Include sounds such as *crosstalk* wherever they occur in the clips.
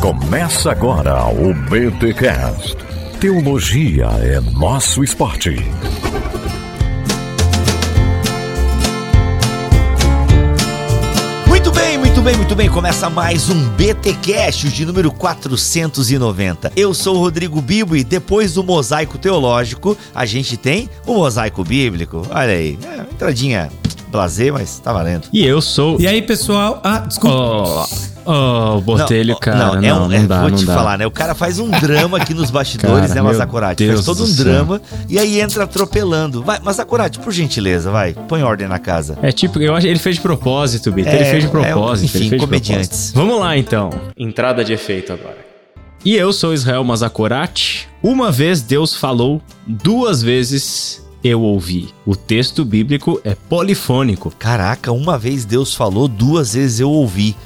Começa agora o BTCast. Teologia é nosso esporte. Muito bem, muito bem, muito bem. Começa mais um BT Cash de número 490. Eu sou o Rodrigo Bibo e depois do mosaico teológico, a gente tem o mosaico bíblico. Olha aí, é, entradinha blazer, mas tá valendo. E eu sou. E aí, pessoal? Ah, desculpa. Oh. Oh, o Botelho, cara. Não, não, é um, não, é, dá, vou não te dá. falar, né? O cara faz um drama aqui nos bastidores, cara, né, Mazacorati? Faz todo um drama e aí entra atropelando. Vai, Mazacorati, por gentileza, vai. Põe ordem na casa. É tipo, eu acho ele fez de propósito, Bito. É, ele fez de propósito. É, enfim, ele fez comediantes. De propósito. Vamos lá, então. Entrada de efeito agora. E eu sou Israel Mazacorati. Uma vez Deus falou, duas vezes eu ouvi. O texto bíblico é polifônico. Caraca, uma vez Deus falou, duas vezes eu ouvi.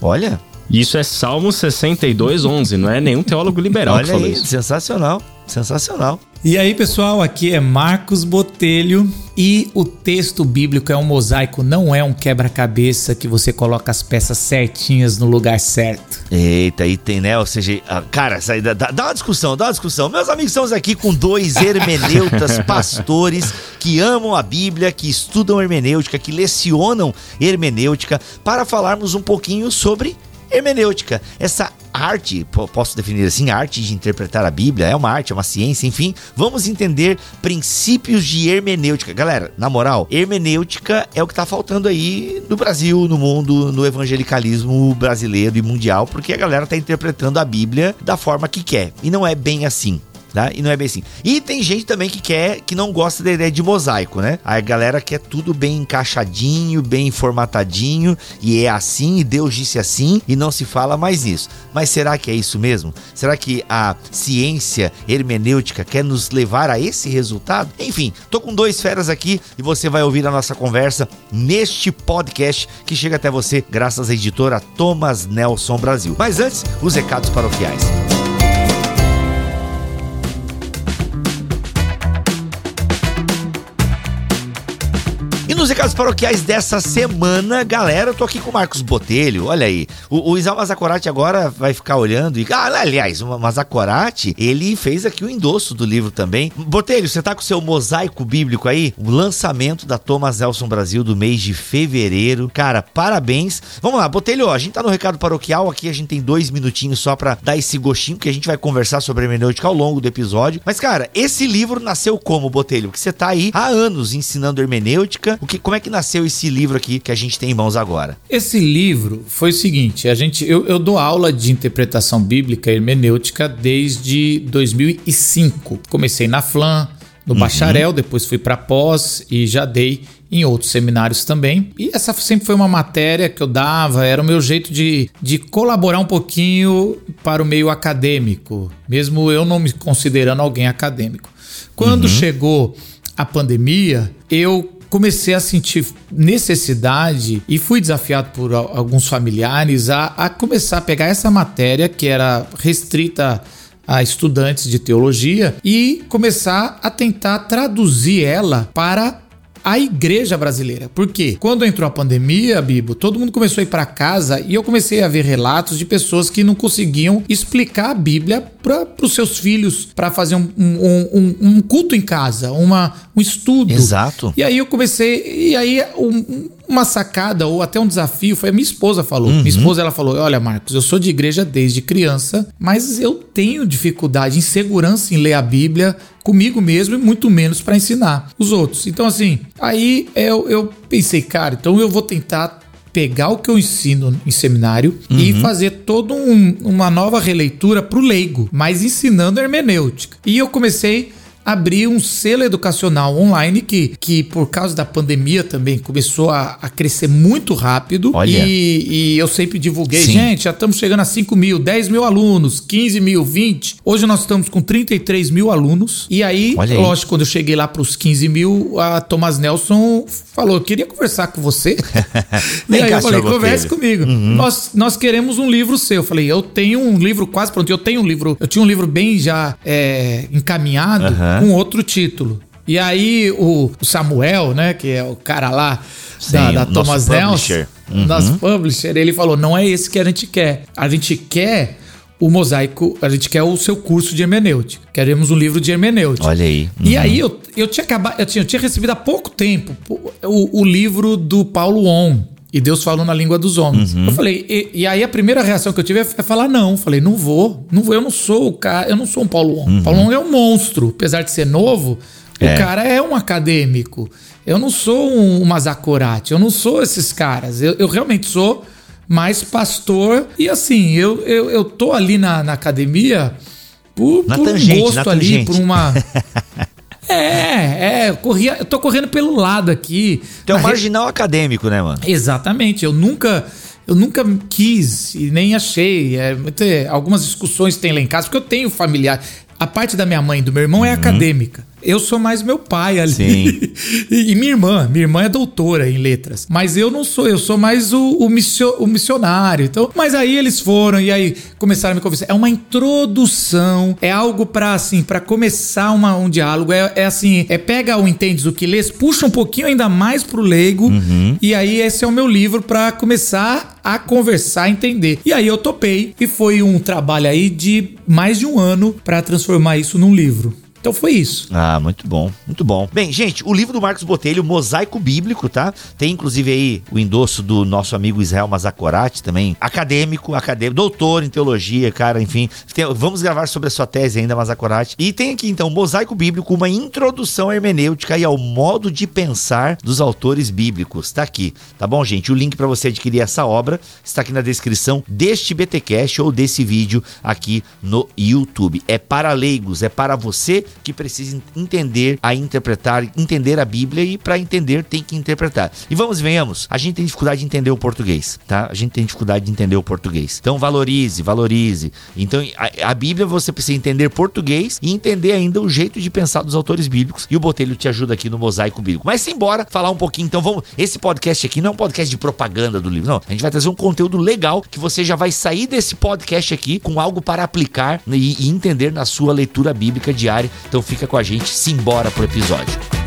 Olha, isso é Salmo 62, 11, não é nenhum teólogo liberal Olha que falou aí, isso. Sensacional, sensacional. E aí, pessoal, aqui é Marcos Botelho e o texto bíblico é um mosaico, não é um quebra-cabeça que você coloca as peças certinhas no lugar certo. Eita, aí tem, né? Ou seja, cara, dá, dá uma discussão, dá uma discussão. Meus amigos, estamos aqui com dois hermeneutas, *laughs* pastores que amam a Bíblia, que estudam hermenêutica, que lecionam hermenêutica, para falarmos um pouquinho sobre hermenêutica. Essa arte, posso definir assim, arte de interpretar a Bíblia, é uma arte, é uma ciência, enfim. Vamos entender princípios de hermenêutica. Galera, na moral, hermenêutica é o que tá faltando aí no Brasil, no mundo, no evangelicalismo brasileiro e mundial, porque a galera tá interpretando a Bíblia da forma que quer. E não é bem assim. Tá? E não é bem assim. E tem gente também que quer, que não gosta da ideia de mosaico, né? A galera quer tudo bem encaixadinho, bem formatadinho, e é assim, e Deus disse assim, e não se fala mais nisso. Mas será que é isso mesmo? Será que a ciência hermenêutica quer nos levar a esse resultado? Enfim, tô com dois feras aqui e você vai ouvir a nossa conversa neste podcast que chega até você graças à editora Thomas Nelson Brasil. Mas antes, os recados paroquiais. Nos recados paroquiais dessa semana, galera, eu tô aqui com o Marcos Botelho, olha aí. O, o Isal Mazacorati agora vai ficar olhando e. Ah, aliás, o Mazacorati, ele fez aqui o endosso do livro também. Botelho, você tá com o seu mosaico bíblico aí? O lançamento da Thomas Nelson Brasil do mês de fevereiro. Cara, parabéns. Vamos lá, Botelho, ó, a gente tá no recado paroquial, aqui a gente tem dois minutinhos só pra dar esse gostinho, que a gente vai conversar sobre hermenêutica ao longo do episódio. Mas, cara, esse livro nasceu como, Botelho? Porque você tá aí há anos ensinando hermenêutica. O que, como é que nasceu esse livro aqui que a gente tem em mãos agora? Esse livro foi o seguinte: a gente, eu, eu dou aula de interpretação bíblica e hermenêutica desde 2005. Comecei na FLAM, no uhum. bacharel, depois fui para pós e já dei em outros seminários também. E essa sempre foi uma matéria que eu dava, era o meu jeito de, de colaborar um pouquinho para o meio acadêmico, mesmo eu não me considerando alguém acadêmico. Quando uhum. chegou a pandemia, eu comecei a sentir necessidade e fui desafiado por alguns familiares a, a começar a pegar essa matéria que era restrita a estudantes de teologia e começar a tentar traduzir ela para a igreja brasileira. Por quê? Quando entrou a pandemia, Bibo, todo mundo começou a ir para casa e eu comecei a ver relatos de pessoas que não conseguiam explicar a Bíblia para os seus filhos para fazer um, um, um, um, culto em casa, uma, um estudo. Exato. E aí eu comecei, e aí um, uma sacada ou até um desafio foi a minha esposa falou. Uhum. Minha esposa ela falou: "Olha, Marcos, eu sou de igreja desde criança, mas eu tenho dificuldade, insegurança em ler a Bíblia comigo mesmo e muito menos para ensinar os outros". Então assim, aí eu, eu pensei, cara, então eu vou tentar pegar o que eu ensino em seminário uhum. e fazer toda um, uma nova releitura para o leigo, mas ensinando hermenêutica. E eu comecei abrir um selo educacional online que, que por causa da pandemia também começou a, a crescer muito rápido. Olha. E, e eu sempre divulguei, Sim. gente, já estamos chegando a 5 mil, 10 mil alunos, 15 mil, 20. Hoje nós estamos com 33 mil alunos. E aí, aí. lógico, quando eu cheguei lá para os 15 mil, a Thomas Nelson falou: eu queria conversar com você. *laughs* e aí eu falei: converse comigo. Uhum. Nós, nós queremos um livro seu. Eu falei: eu tenho um livro quase pronto. Eu tenho um livro, eu tinha um livro bem já é, encaminhado. Uhum com outro título. E aí o, o Samuel, né, que é o cara lá Sim, da, da Thomas Nelson, publisher. Uhum. nosso publisher, ele falou: não é esse que a gente quer. A gente quer o mosaico, a gente quer o seu curso de hermenêutica. Queremos um livro de hermenêutica. Olha aí. E aí eu, eu tinha acabado, eu tinha, eu tinha recebido há pouco tempo o, o livro do Paulo On. E Deus falou na língua dos homens. Eu falei, e, e aí a primeira reação que eu tive é é falar não. Falei, não vou, não vou, eu não sou o cara, eu não sou um Paulo On. Paulo On é um monstro, apesar de ser novo, É. o cara é um acadêmico. Eu não sou um, uma Zacorati, eu não sou esses caras. Eu, eu realmente sou mais pastor. E assim, eu, eu, eu tô ali na, na academia por, Na por tangente, um gosto ali, por uma. *laughs* É, é, eu, corria, eu tô correndo pelo lado aqui. É um Na re- marginal acadêmico, né, mano? Exatamente, eu nunca. Eu nunca quis e nem achei. É, algumas discussões tem lá em casa, porque eu tenho familiar. A parte da minha mãe e do meu irmão é acadêmica. Eu sou mais meu pai ali. Sim. *laughs* e, minha irmã. Minha irmã é doutora em letras. Mas eu não sou, eu sou mais o, o, missio- o missionário. Então, mas aí eles foram e aí começaram a me conversar. É uma introdução, é algo pra assim, para começar uma- um diálogo. É, é assim, é pega o entendes o que lês, puxa um pouquinho ainda mais pro leigo. Uhum. E aí esse é o meu livro pra começar a conversar, entender. E aí eu topei e foi um trabalho aí de mais de um ano pra transformar isso num livro. Então foi isso. Ah, muito bom, muito bom. Bem, gente, o livro do Marcos Botelho, Mosaico Bíblico, tá? Tem inclusive aí o endosso do nosso amigo Israel Mazakorati, também acadêmico, acadêmico, doutor em teologia, cara, enfim. Tem- vamos gravar sobre a sua tese ainda, Mazakorati. E tem aqui então Mosaico Bíblico, uma introdução hermenêutica e ao modo de pensar dos autores bíblicos. Tá aqui, tá bom, gente? O link para você adquirir essa obra está aqui na descrição deste BTcast ou desse vídeo aqui no YouTube. É para leigos, é para você que precisa entender a interpretar, entender a Bíblia e para entender tem que interpretar. E vamos venhamos, a gente tem dificuldade de entender o português, tá? A gente tem dificuldade de entender o português. Então valorize, valorize. Então a, a Bíblia você precisa entender português e entender ainda o jeito de pensar dos autores bíblicos. E o Botelho te ajuda aqui no Mosaico Bíblico. Mas simbora falar um pouquinho. Então vamos, esse podcast aqui não é um podcast de propaganda do livro, não. A gente vai trazer um conteúdo legal que você já vai sair desse podcast aqui com algo para aplicar e, e entender na sua leitura bíblica diária. Então fica com a gente, simbora pro episódio.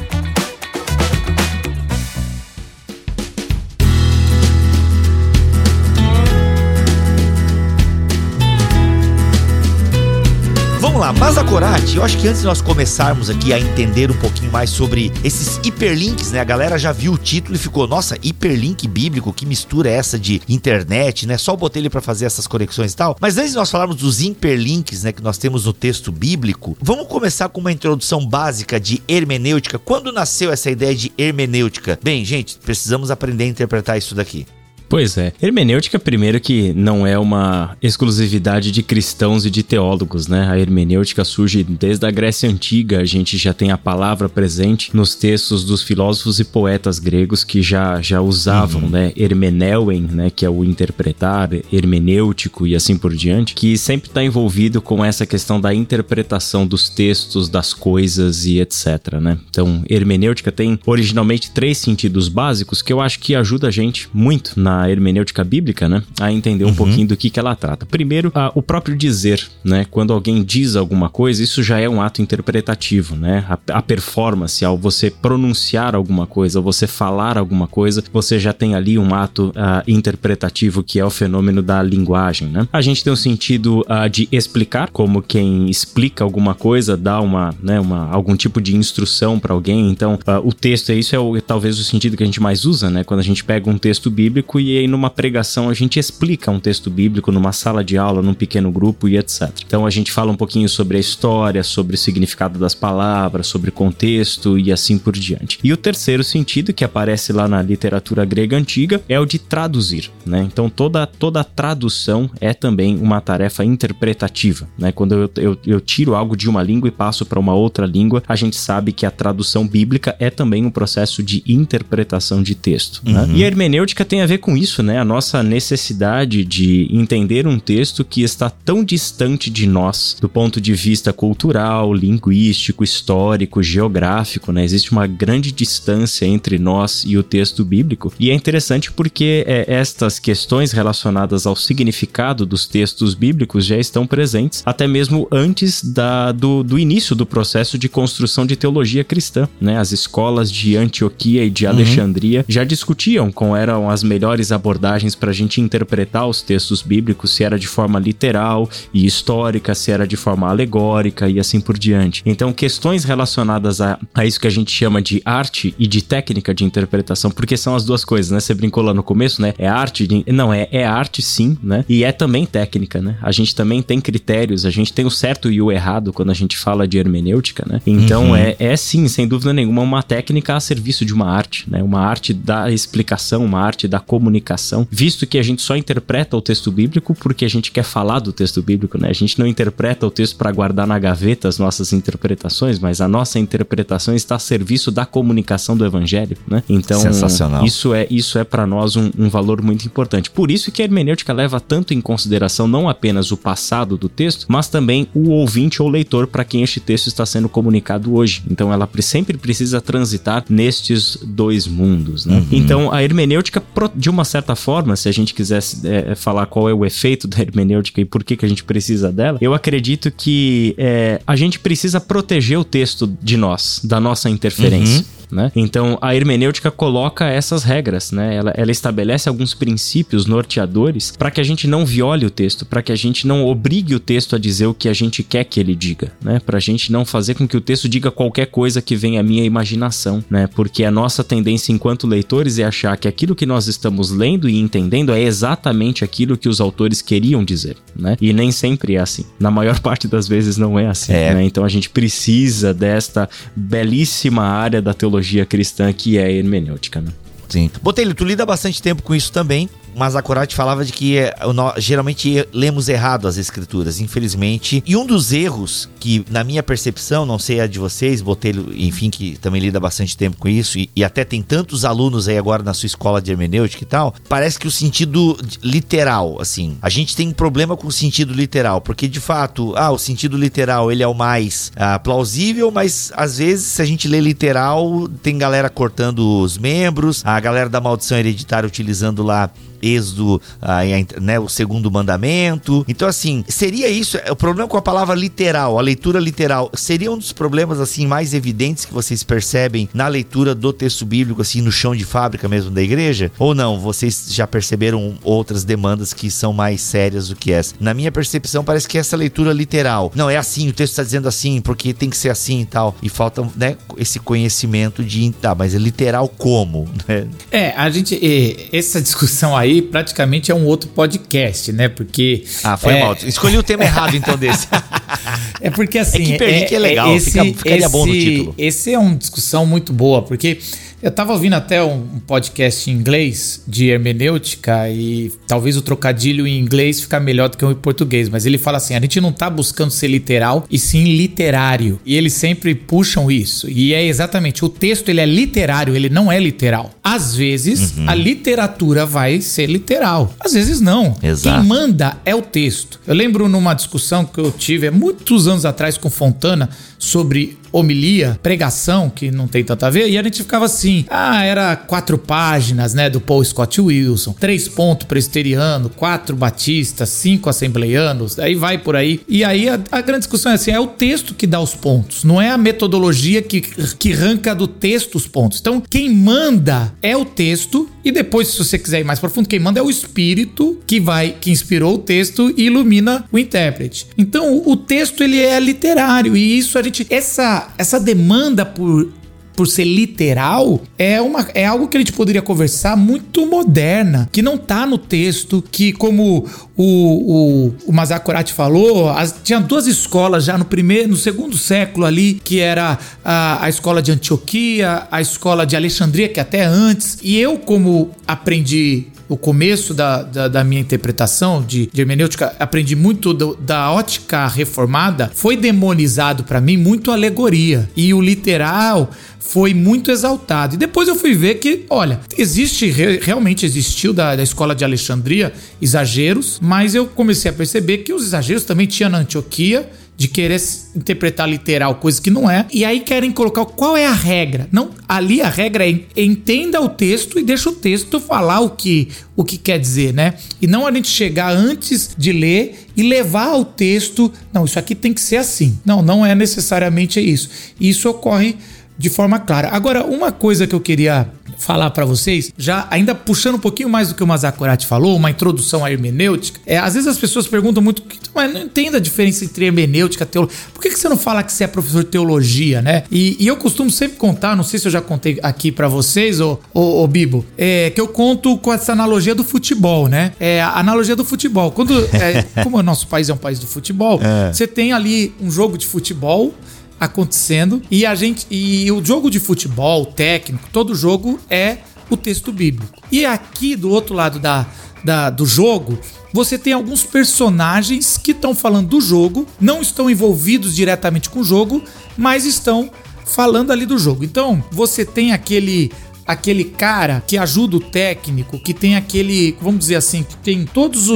Lá, Mazakorati, eu acho que antes de nós começarmos aqui a entender um pouquinho mais sobre esses hiperlinks, né? A galera já viu o título e ficou, nossa, hiperlink bíblico, que mistura é essa de internet, né? Só botei ele para fazer essas conexões e tal. Mas antes de nós falarmos dos hiperlinks, né, que nós temos no texto bíblico, vamos começar com uma introdução básica de hermenêutica. Quando nasceu essa ideia de hermenêutica? Bem, gente, precisamos aprender a interpretar isso daqui. Pois é. Hermenêutica, primeiro, que não é uma exclusividade de cristãos e de teólogos, né? A hermenêutica surge desde a Grécia Antiga. A gente já tem a palavra presente nos textos dos filósofos e poetas gregos que já, já usavam, né? Hermeneuem, né? Que é o interpretar, hermenêutico e assim por diante, que sempre está envolvido com essa questão da interpretação dos textos, das coisas e etc, né? Então, hermenêutica tem originalmente três sentidos básicos que eu acho que ajuda a gente muito na hermenêutica bíblica, né, a entender um pouquinho do que, que ela trata. Primeiro, a- o próprio dizer, né, quando alguém diz alguma coisa, isso já é um ato interpretativo, né, a, a performance, ao você pronunciar alguma coisa, ao você falar alguma coisa, você já tem ali um ato ah, interpretativo que é o fenômeno da linguagem, né. A gente tem um sentido ah, de explicar, como quem explica alguma coisa, dá uma, né, uma, algum tipo de instrução para alguém, então ah, o texto é isso é o- talvez o sentido que a gente mais usa, né, quando a gente pega um texto bíblico e aí numa pregação a gente explica um texto bíblico numa sala de aula, num pequeno grupo e etc. Então a gente fala um pouquinho sobre a história, sobre o significado das palavras, sobre contexto e assim por diante. E o terceiro sentido que aparece lá na literatura grega antiga é o de traduzir, né? Então toda toda tradução é também uma tarefa interpretativa, né? Quando eu, eu, eu tiro algo de uma língua e passo para uma outra língua, a gente sabe que a tradução bíblica é também um processo de interpretação de texto, né? E a hermenêutica tem a ver com com isso, né, a nossa necessidade de entender um texto que está tão distante de nós, do ponto de vista cultural, linguístico, histórico, geográfico, né? Existe uma grande distância entre nós e o texto bíblico. E é interessante porque é, estas questões relacionadas ao significado dos textos bíblicos já estão presentes até mesmo antes da, do, do início do processo de construção de teologia cristã, né? As escolas de Antioquia e de uhum. Alexandria uhum. já discutiam com eram as melhores abordagens para a gente interpretar os textos bíblicos, se era de forma literal e histórica, se era de forma alegórica e assim por diante. Então, questões relacionadas a, a isso que a gente chama de arte e de técnica de interpretação, porque são as duas coisas, né? Você brincou lá no começo, né? É arte, de, não, é, é arte sim, né? E é também técnica, né? A gente também tem critérios, a gente tem o certo e o errado quando a gente fala de hermenêutica, né? Então, uhum. é, é sim, sem dúvida nenhuma, uma técnica a serviço de uma arte, né? Uma arte da explicação, uma arte da comunicação, visto que a gente só interpreta o texto bíblico porque a gente quer falar do texto bíblico, né? A gente não interpreta o texto para guardar na gaveta as nossas interpretações, mas a nossa interpretação está a serviço da comunicação do evangelho, né? Então, isso é isso é para nós um, um valor muito importante. Por isso que a hermenêutica leva tanto em consideração não apenas o passado do texto, mas também o ouvinte ou leitor para quem este texto está sendo comunicado hoje. Então, ela sempre precisa transitar nestes dois mundos, né? Uhum. Então, a hermenêutica, de uma certa forma, se a gente quisesse é, falar qual é o efeito da hermenêutica e por que, que a gente precisa dela, eu acredito que é, a gente precisa proteger o texto de nós, da nossa interferência. Uhum né? Então a hermenêutica coloca essas regras, né? Ela, ela estabelece alguns princípios norteadores para que a gente não viole o texto, para que a gente não obrigue o texto a dizer o que a gente quer que ele diga, né? Para a gente não fazer com que o texto diga qualquer coisa que venha à minha imaginação, né? Porque a nossa tendência enquanto leitores é achar que aquilo que nós estamos lendo e entendendo é exatamente aquilo que os autores queriam dizer, né? E nem sempre é assim. Na maior *laughs* parte das vezes não é assim, é. Né? Então a gente precisa desta belíssima área da teologia teologia cristã que é hermenêutica, né? Sim. Botelho, tu lida bastante tempo com isso também. Mas a Corate falava de que nós, geralmente lemos errado as escrituras, infelizmente. E um dos erros que, na minha percepção, não sei a de vocês, Botelho, enfim, que também lida bastante tempo com isso, e, e até tem tantos alunos aí agora na sua escola de hermenêutica e tal, parece que o sentido literal, assim, a gente tem um problema com o sentido literal, porque de fato, ah, o sentido literal ele é o mais ah, plausível, mas às vezes, se a gente lê literal, tem galera cortando os membros, a galera da maldição hereditária utilizando lá Êxodo, né, o segundo mandamento. Então, assim, seria isso. O problema com a palavra literal, a leitura literal, seria um dos problemas assim mais evidentes que vocês percebem na leitura do texto bíblico, assim, no chão de fábrica mesmo da igreja? Ou não? Vocês já perceberam outras demandas que são mais sérias do que essa? Na minha percepção, parece que essa leitura literal. Não, é assim, o texto está dizendo assim, porque tem que ser assim e tal. E falta, né, esse conhecimento de, tá, mas é literal como? *laughs* Né? É, a gente. Essa discussão aí aí praticamente é um outro podcast, né? Porque. Ah, foi é... mal. Escolhi o tema errado então desse. *laughs* é porque assim. É que é, que é legal, esse, fica, ficaria esse, bom no título. Esse é uma discussão muito boa, porque eu estava ouvindo até um, podcast em inglês de hermenêutica e talvez o trocadilho em inglês fica melhor do que o em português, mas ele fala assim: a gente não está buscando ser literal e sim literário. E eles sempre puxam isso. E é exatamente, o texto ele é literário, ele não é literal. Às vezes uhum. a literatura vai ser literal, às vezes não. Exato. Quem manda é o texto. Eu lembro numa discussão que eu tive há muitos anos atrás com Fontana sobre homilia, pregação, que não tem tanto a ver, e a gente ficava assim: ah, era quatro páginas, né, do Paul Scott Wilson, três pontos presbiteriano, quatro batistas, cinco assembleianos, aí vai por aí. E aí a, a, grande discussão é assim: é o texto que dá os pontos, não é a metodologia que, que arranca do texto os pontos. Então, quem manda é o texto, e depois, se você quiser ir mais profundo, quem manda é o espírito que vai, que inspirou o texto e ilumina o intérprete. Então, o, texto ele é literário, e isso a gente. Essa essa, demanda por por ser literal, é, uma, é algo que a gente poderia conversar muito moderna, que não tá no texto, que como o, o, o Mazakorati falou, as, tinha duas escolas já no primeiro, no segundo século ali, que era a, a escola de Antioquia, a escola de Alexandria, que até antes, e eu como aprendi no começo da, da, da minha interpretação de, de, hermenêutica, aprendi muito do, da ótica reformada, foi demonizado para mim muito alegoria. E o literal foi muito exaltado. E depois eu fui ver que, olha, existe, realmente existiu da, da escola de Alexandria exageros, mas eu comecei a perceber que os exageros também tinha na Antioquia de querer interpretar literal coisa que não é. E aí querem colocar qual é a regra. Não, ali a regra é entenda o texto e deixa o texto falar o que o que quer dizer, né? E não a gente chegar antes de ler e levar o texto, não, isso aqui tem que ser assim. Não, não é necessariamente isso. Isso ocorre de forma clara. Agora, uma coisa que eu queria falar para vocês, já ainda puxando um pouquinho mais do que o Mazakorati falou, uma introdução à hermenêutica, é, às vezes as pessoas perguntam muito, mas não entendo a diferença entre hermenêutica e teologia. Por que, que você não fala que você é professor de teologia, né? E, e eu costumo sempre contar, não sei se eu já contei aqui para vocês, ô, ô, ô Bibo, é, que eu conto com essa analogia do futebol, né? É a analogia do futebol. Quando, é, *laughs* como o nosso país é um país do futebol, é. você tem ali um jogo de futebol acontecendo e a gente e o jogo de futebol técnico, todo jogo é o texto bíblico. E aqui do outro lado da, da do jogo, você tem alguns personagens que estão falando do jogo, não estão envolvidos diretamente com o jogo, mas estão falando ali do jogo. Então, você tem aquele aquele cara que ajuda o técnico, que tem aquele, vamos dizer assim, que tem todas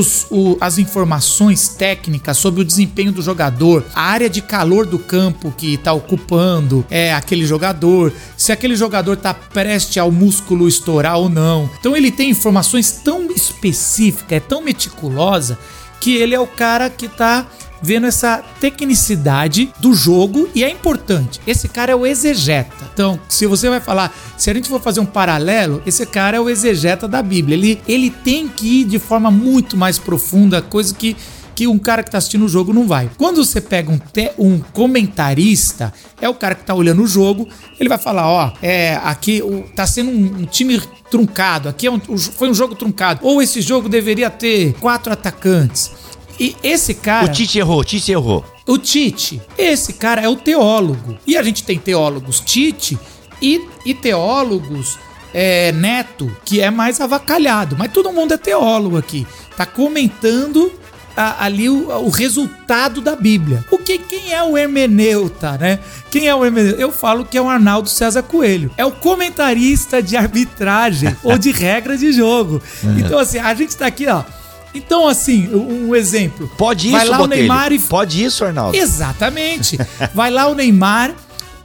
as informações técnicas sobre o desempenho do jogador, a área de calor do campo que está ocupando é aquele jogador, se aquele jogador está prestes ao músculo estourar ou não. Então ele tem informações tão específicas, é tão meticulosa que ele é o cara que está vendo essa tecnicidade do jogo e é importante. Esse cara é o exegeta. Então, se você vai falar, se a gente for fazer um paralelo, esse cara é o exegeta da Bíblia. Ele, ele tem que ir de forma muito mais profunda, coisa que que um cara que tá assistindo o jogo não vai. Quando você pega um, te, um comentarista, é o cara que tá olhando o jogo, ele vai falar, ó, é, aqui o, tá sendo um, um time truncado, aqui é um, foi um jogo truncado, ou esse jogo deveria ter quatro atacantes. E esse cara. O Tite errou, o Tite errou. O Tite, esse cara é o teólogo. E a gente tem teólogos Tite e, e teólogos é, Neto, que é mais avacalhado. Mas todo mundo é teólogo aqui. Tá comentando a, ali o, o, resultado da Bíblia. O que quem é o hermeneuta, né? Quem é o hermeneuta? Eu falo que é o Arnaldo César Coelho. É o comentarista de arbitragem *laughs* ou de regras de jogo. É. Então assim, a gente tá aqui, ó, então, assim, um exemplo. Pode isso, Vai lá Botelho. o Neymar e. Pode isso, Arnaldo. Exatamente. *laughs* Vai lá o Neymar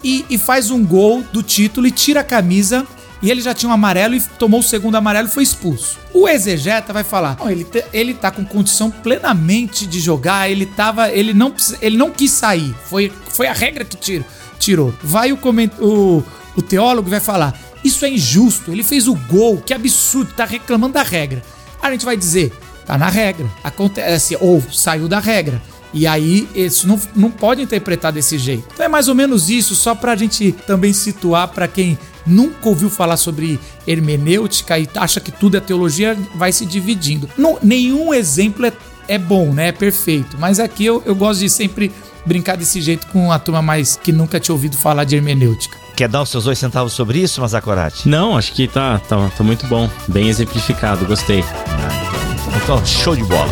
e, e, faz um gol do título e tira a camisa. E ele já tinha um amarelo e tomou o segundo amarelo e foi expulso. O exegeta vai falar: ele, te, ele tá com condição plenamente de jogar, ele tava. Ele não, ele não quis sair. Foi, foi a regra que tiro, tirou. Vai o, coment, o, o teólogo vai falar: Isso é injusto, ele fez o gol, que absurdo, tá reclamando da regra. A gente vai dizer: Tá na regra. Acontece, ou saiu da regra. E aí, isso não, não pode interpretar desse jeito. Então é mais ou menos isso, só pra gente também situar para quem nunca ouviu falar sobre hermenêutica e acha que tudo é teologia, vai se dividindo. Não, nenhum exemplo é, é bom, né? É perfeito. Mas aqui eu, eu gosto de sempre brincar desse jeito com a turma mais que nunca tinha ouvido falar de hermenêutica. Quer dar os seus dois centavos sobre isso, Mazakorati? Não, acho que tá, tá, tá muito bom. Bem exemplificado, gostei. Ah, então. Show de bola.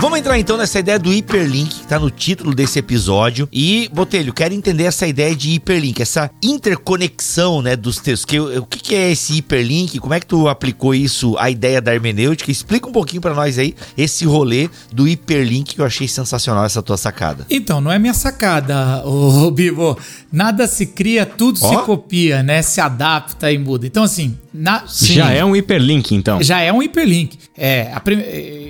Vamos entrar então nessa ideia do hiperlink está no título desse episódio. E, Botelho, quero entender essa ideia de hiperlink, essa interconexão né, dos textos. Que, o que, que é esse hiperlink? Como é que tu aplicou isso à ideia da hermenêutica? Explica um pouquinho para nós aí esse rolê do hiperlink que eu achei sensacional essa tua sacada. Então, não é minha sacada, ô Bibo. Nada se cria, tudo oh? se copia, né? Se adapta e muda. Então, assim, na, já é um hiperlink, então. Já é um hiperlink. É, a,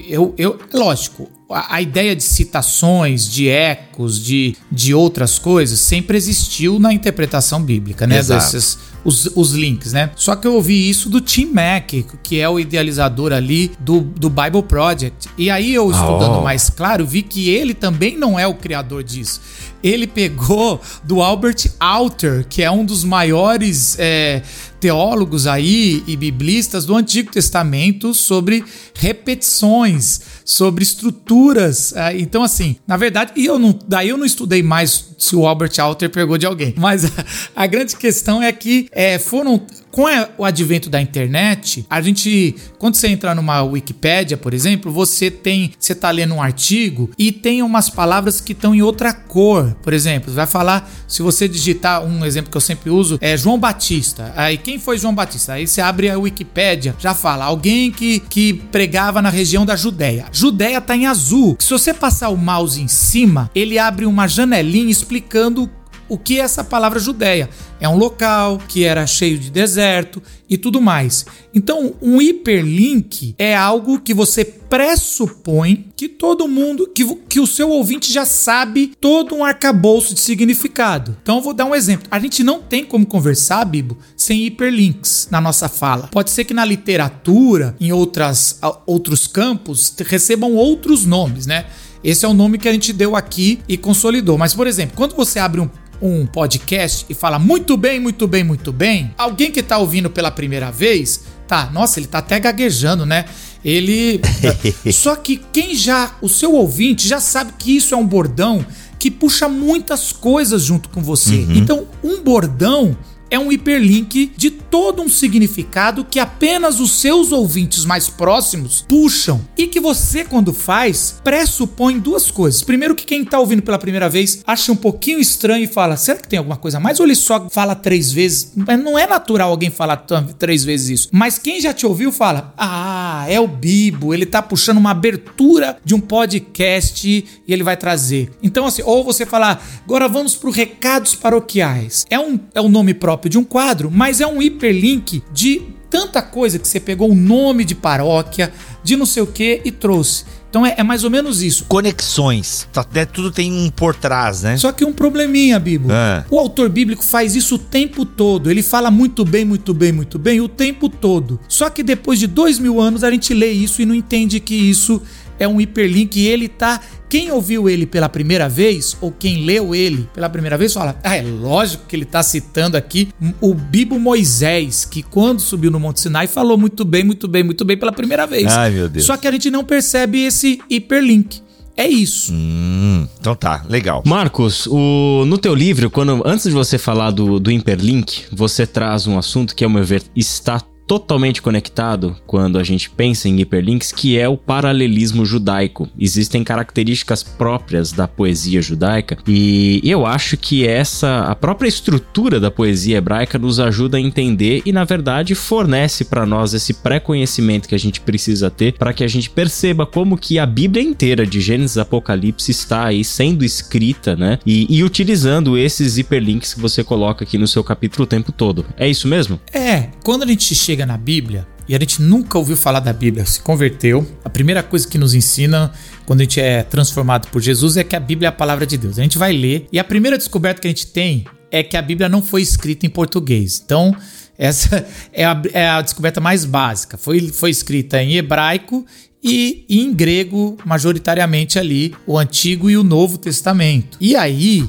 eu, eu, lógico, a, a, ideia de citações, de ecos, de, de outras coisas sempre existiu na interpretação bíblica, né? Desses, os, os links, né? Só que eu ouvi isso do Tim Mack, que é o idealizador ali do, do Bible Project. E aí eu, estudando oh. mais claro, vi que ele também não é o criador disso. Ele pegou do Albert Alter, que é um dos maiores é, teólogos aí e biblistas do Antigo Testamento sobre repetições sobre estruturas. Ah, então, assim, na verdade, e eu não, daí eu não estudei mais se o Albert Alter pegou de alguém. *laughs* Mas a, a grande questão é que é, foram com o advento da internet, a gente, quando você entrar numa Wikipédia, por exemplo, você tem, você tá lendo um artigo e tem umas palavras que estão em outra cor. Por exemplo, vai falar, se você digitar um exemplo que eu sempre uso, é João Batista. Aí quem foi João Batista? Aí você abre a Wikipédia, já fala alguém que, que pregava na região da Judéia. Judéia tá em azul. Se você passar o mouse em cima, ele abre uma janelinha explicando o que é essa palavra Judéia. É um local que era cheio de deserto e tudo mais. Então, um hiperlink é algo que você pressupõe que todo mundo, que, que o seu ouvinte já sabe todo um arcabouço de significado. Então, eu vou dar um exemplo. A gente não tem como conversar, Bibo, sem hiperlinks na nossa fala. Pode ser que na literatura, em outras, outros campos, recebam outros nomes, né? Esse é o nome que a gente deu aqui e consolidou. Mas, por exemplo, quando você abre um um podcast e fala muito bem, muito bem, muito bem, alguém que tá ouvindo pela primeira vez, tá, nossa, ele tá até gaguejando, né? Ele. *laughs* Só que quem já. O seu ouvinte já sabe que isso é um bordão que puxa muitas coisas junto com você. Uhum. Então, um bordão é um hiperlink de todo um significado que apenas os seus ouvintes mais próximos puxam e que você, quando faz, pressupõe duas coisas. Primeiro, que quem tá ouvindo pela primeira vez acha um pouquinho estranho e fala: será que tem alguma coisa a mais? Ou ele só fala três vezes? Não é natural alguém falar três vezes isso. Mas quem já te ouviu fala: ah, é o Bibo, ele tá puxando uma abertura de um podcast e ele vai trazer. Então, assim, ou você falar: agora vamos pro recados paroquiais. É um, é um nome próprio de um quadro, mas é um hiperlink de tanta coisa que você pegou o nome de paróquia, de não sei o que e trouxe. Então é, é, mais ou menos isso. Conexões. Tá, né, tudo tem um por trás, né? Só que um probleminha, Bibo. É. O autor bíblico faz isso o tempo todo. Ele fala muito bem, muito bem, muito bem o tempo todo. Só que depois de dois mil anos a gente lê isso e não entende que isso é um hiperlink e ele tá. Quem ouviu ele pela primeira vez, ou quem leu ele pela primeira vez, fala: Ah, é lógico que ele tá citando aqui o Bibo Moisés, que quando subiu no Monte Sinai falou muito bem, muito bem, muito bem pela primeira vez. Ai, meu Deus. Só que a gente não percebe esse hiperlink. É isso. Hum, então tá, legal. Marcos, o, no teu livro, quando antes de você falar do, do hiperlink, você traz um assunto que, ao meu ver, está totalmente conectado quando a gente pensa em hiperlinks, que é o paralelismo judaico. Existem características próprias da poesia judaica e eu acho que essa a própria estrutura da poesia hebraica nos ajuda a entender e na verdade fornece para nós esse pré-conhecimento que a gente precisa ter para que a gente perceba como que a Bíblia inteira de Gênesis Apocalipse está aí sendo escrita, né? E, e utilizando esses hiperlinks que você coloca aqui no seu capítulo o tempo todo. É isso mesmo? É, quando a gente chega chega na Bíblia e a gente nunca ouviu falar da Bíblia, se converteu, a primeira coisa que nos ensina quando a gente é transformado por Jesus é que a Bíblia é a palavra de Deus. A gente vai ler e a primeira descoberta que a gente tem é que a Bíblia não foi escrita em português. Então, *laughs* essa é a, é a descoberta mais básica. Foi, foi escrita em hebraico e em grego, majoritariamente ali, o Antigo e o Novo Testamento. E aí,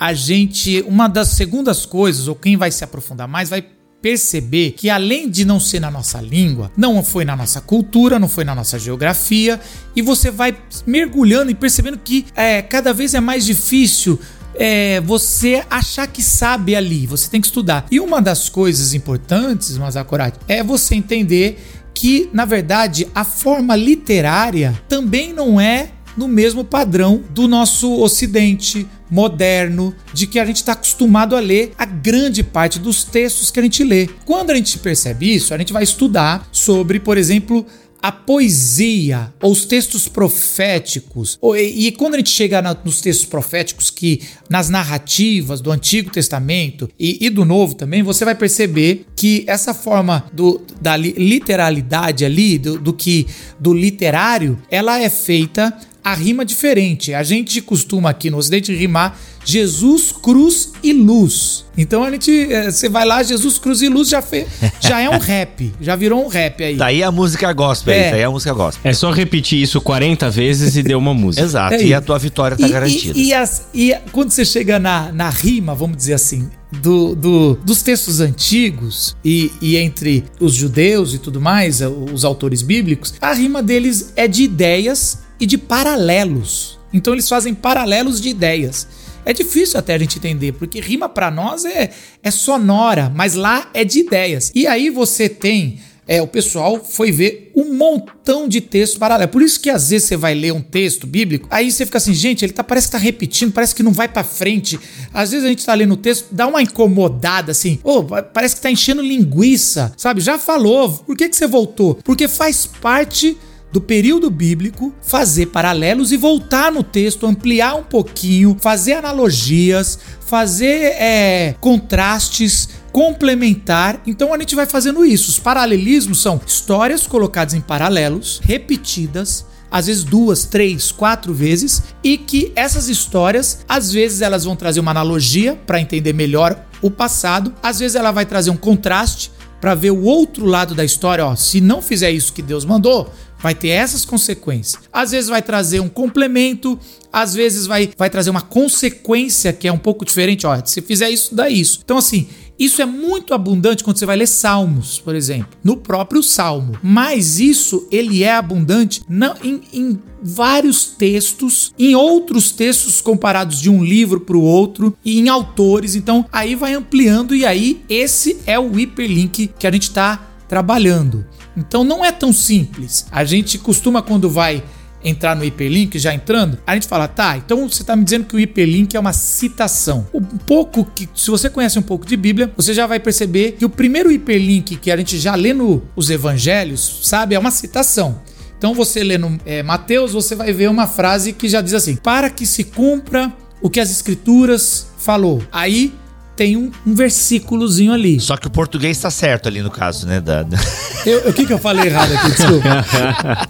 a gente, uma das segundas coisas, ou quem vai se aprofundar mais, vai perceber que além de não ser na nossa língua, não foi na nossa cultura, não foi na nossa geografia, e você vai mergulhando e percebendo que é, cada vez é mais difícil é, você achar que sabe ali, você tem que estudar. E uma das coisas importantes, Mazakorati, é você entender que, na verdade, a forma literária também não é no mesmo padrão do nosso ocidente moderno, de que a gente está acostumado a ler a grande parte dos textos que a gente lê. Quando a gente percebe isso, a gente vai estudar sobre, por exemplo, a poesia, ou os textos proféticos, e, quando a gente chega nos textos proféticos, que nas narrativas do Antigo Testamento e, do Novo também, você vai perceber que essa forma do, da literalidade ali, do, do que do literário, ela é feita a rima diferente. A gente costuma aqui no Ocidente rimar Jesus, cruz e luz. Então a gente, eh, você vai lá, Jesus, cruz e luz já, fez, *laughs* já é um rap, já virou um rap aí. Daí a música gospel, é. daí a música gospel. É só repetir isso 40 vezes e deu uma música. *laughs* Exato, É e a isso. tua vitória tá e, garantida. E, e as- e quando você chega na, na rima, vamos dizer assim, do, do- dos textos antigos e, e entre os judeus e tudo mais, eh, os autores bíblicos, a rima deles é de ideias e de paralelos. Então eles fazem paralelos de ideias. É difícil até a gente entender, porque rima pra nós é, é sonora, mas lá é de ideias. E aí você tem é, o pessoal foi ver um montão de texto paralelo. Por isso que às vezes você vai ler um texto bíblico, aí você fica assim, gente, ele tá, parece que tá repetindo, parece que não vai pra frente. Às vezes a gente tá lendo o texto, dá uma incomodada assim, ô, parece que tá enchendo linguiça, sabe? Já falou, por que, que você voltou? Porque faz parte do período bíblico, fazer paralelos e voltar no texto, ampliar um pouquinho, fazer analogias, fazer é, contrastes, complementar. Então a gente vai fazendo isso. Os paralelismos são histórias colocadas em paralelos, repetidas. Às vezes duas, três, quatro vezes, e que essas histórias, às vezes elas vão trazer uma analogia para entender melhor o passado, às vezes ela vai trazer um contraste para ver o outro lado da história, ó, se não fizer isso que Deus mandou, vai ter essas consequências. Às vezes vai trazer um complemento, às vezes vai, vai trazer uma consequência que é um pouco diferente, ó, se fizer isso, dá isso. Então assim, isso é muito abundante quando você vai ler Salmos, por exemplo, no próprio Salmo. Mas isso ele é abundante não, em, em vários textos, em outros textos comparados de um livro para o outro e em autores. Então aí vai ampliando e aí esse é o hiperlink que a gente está trabalhando. Então não é tão simples. A gente costuma quando vai entrar no hiperlink, já entrando, a gente fala, tá, então você tá me dizendo que o hiperlink é uma citação. Um pouco que, se você conhece um pouco de Bíblia, você já vai perceber que o primeiro hiperlink que a gente já lê nos evangelhos, sabe, é uma citação. Então você lê no é, Mateus, você vai ver uma frase que já diz assim: para que se cumpra o que as escrituras falou. Aí tem um, um versículozinho ali. Só que o português tá certo ali no caso, né? Da, da- Eu- O que, que eu falei errado aqui? Desculpa.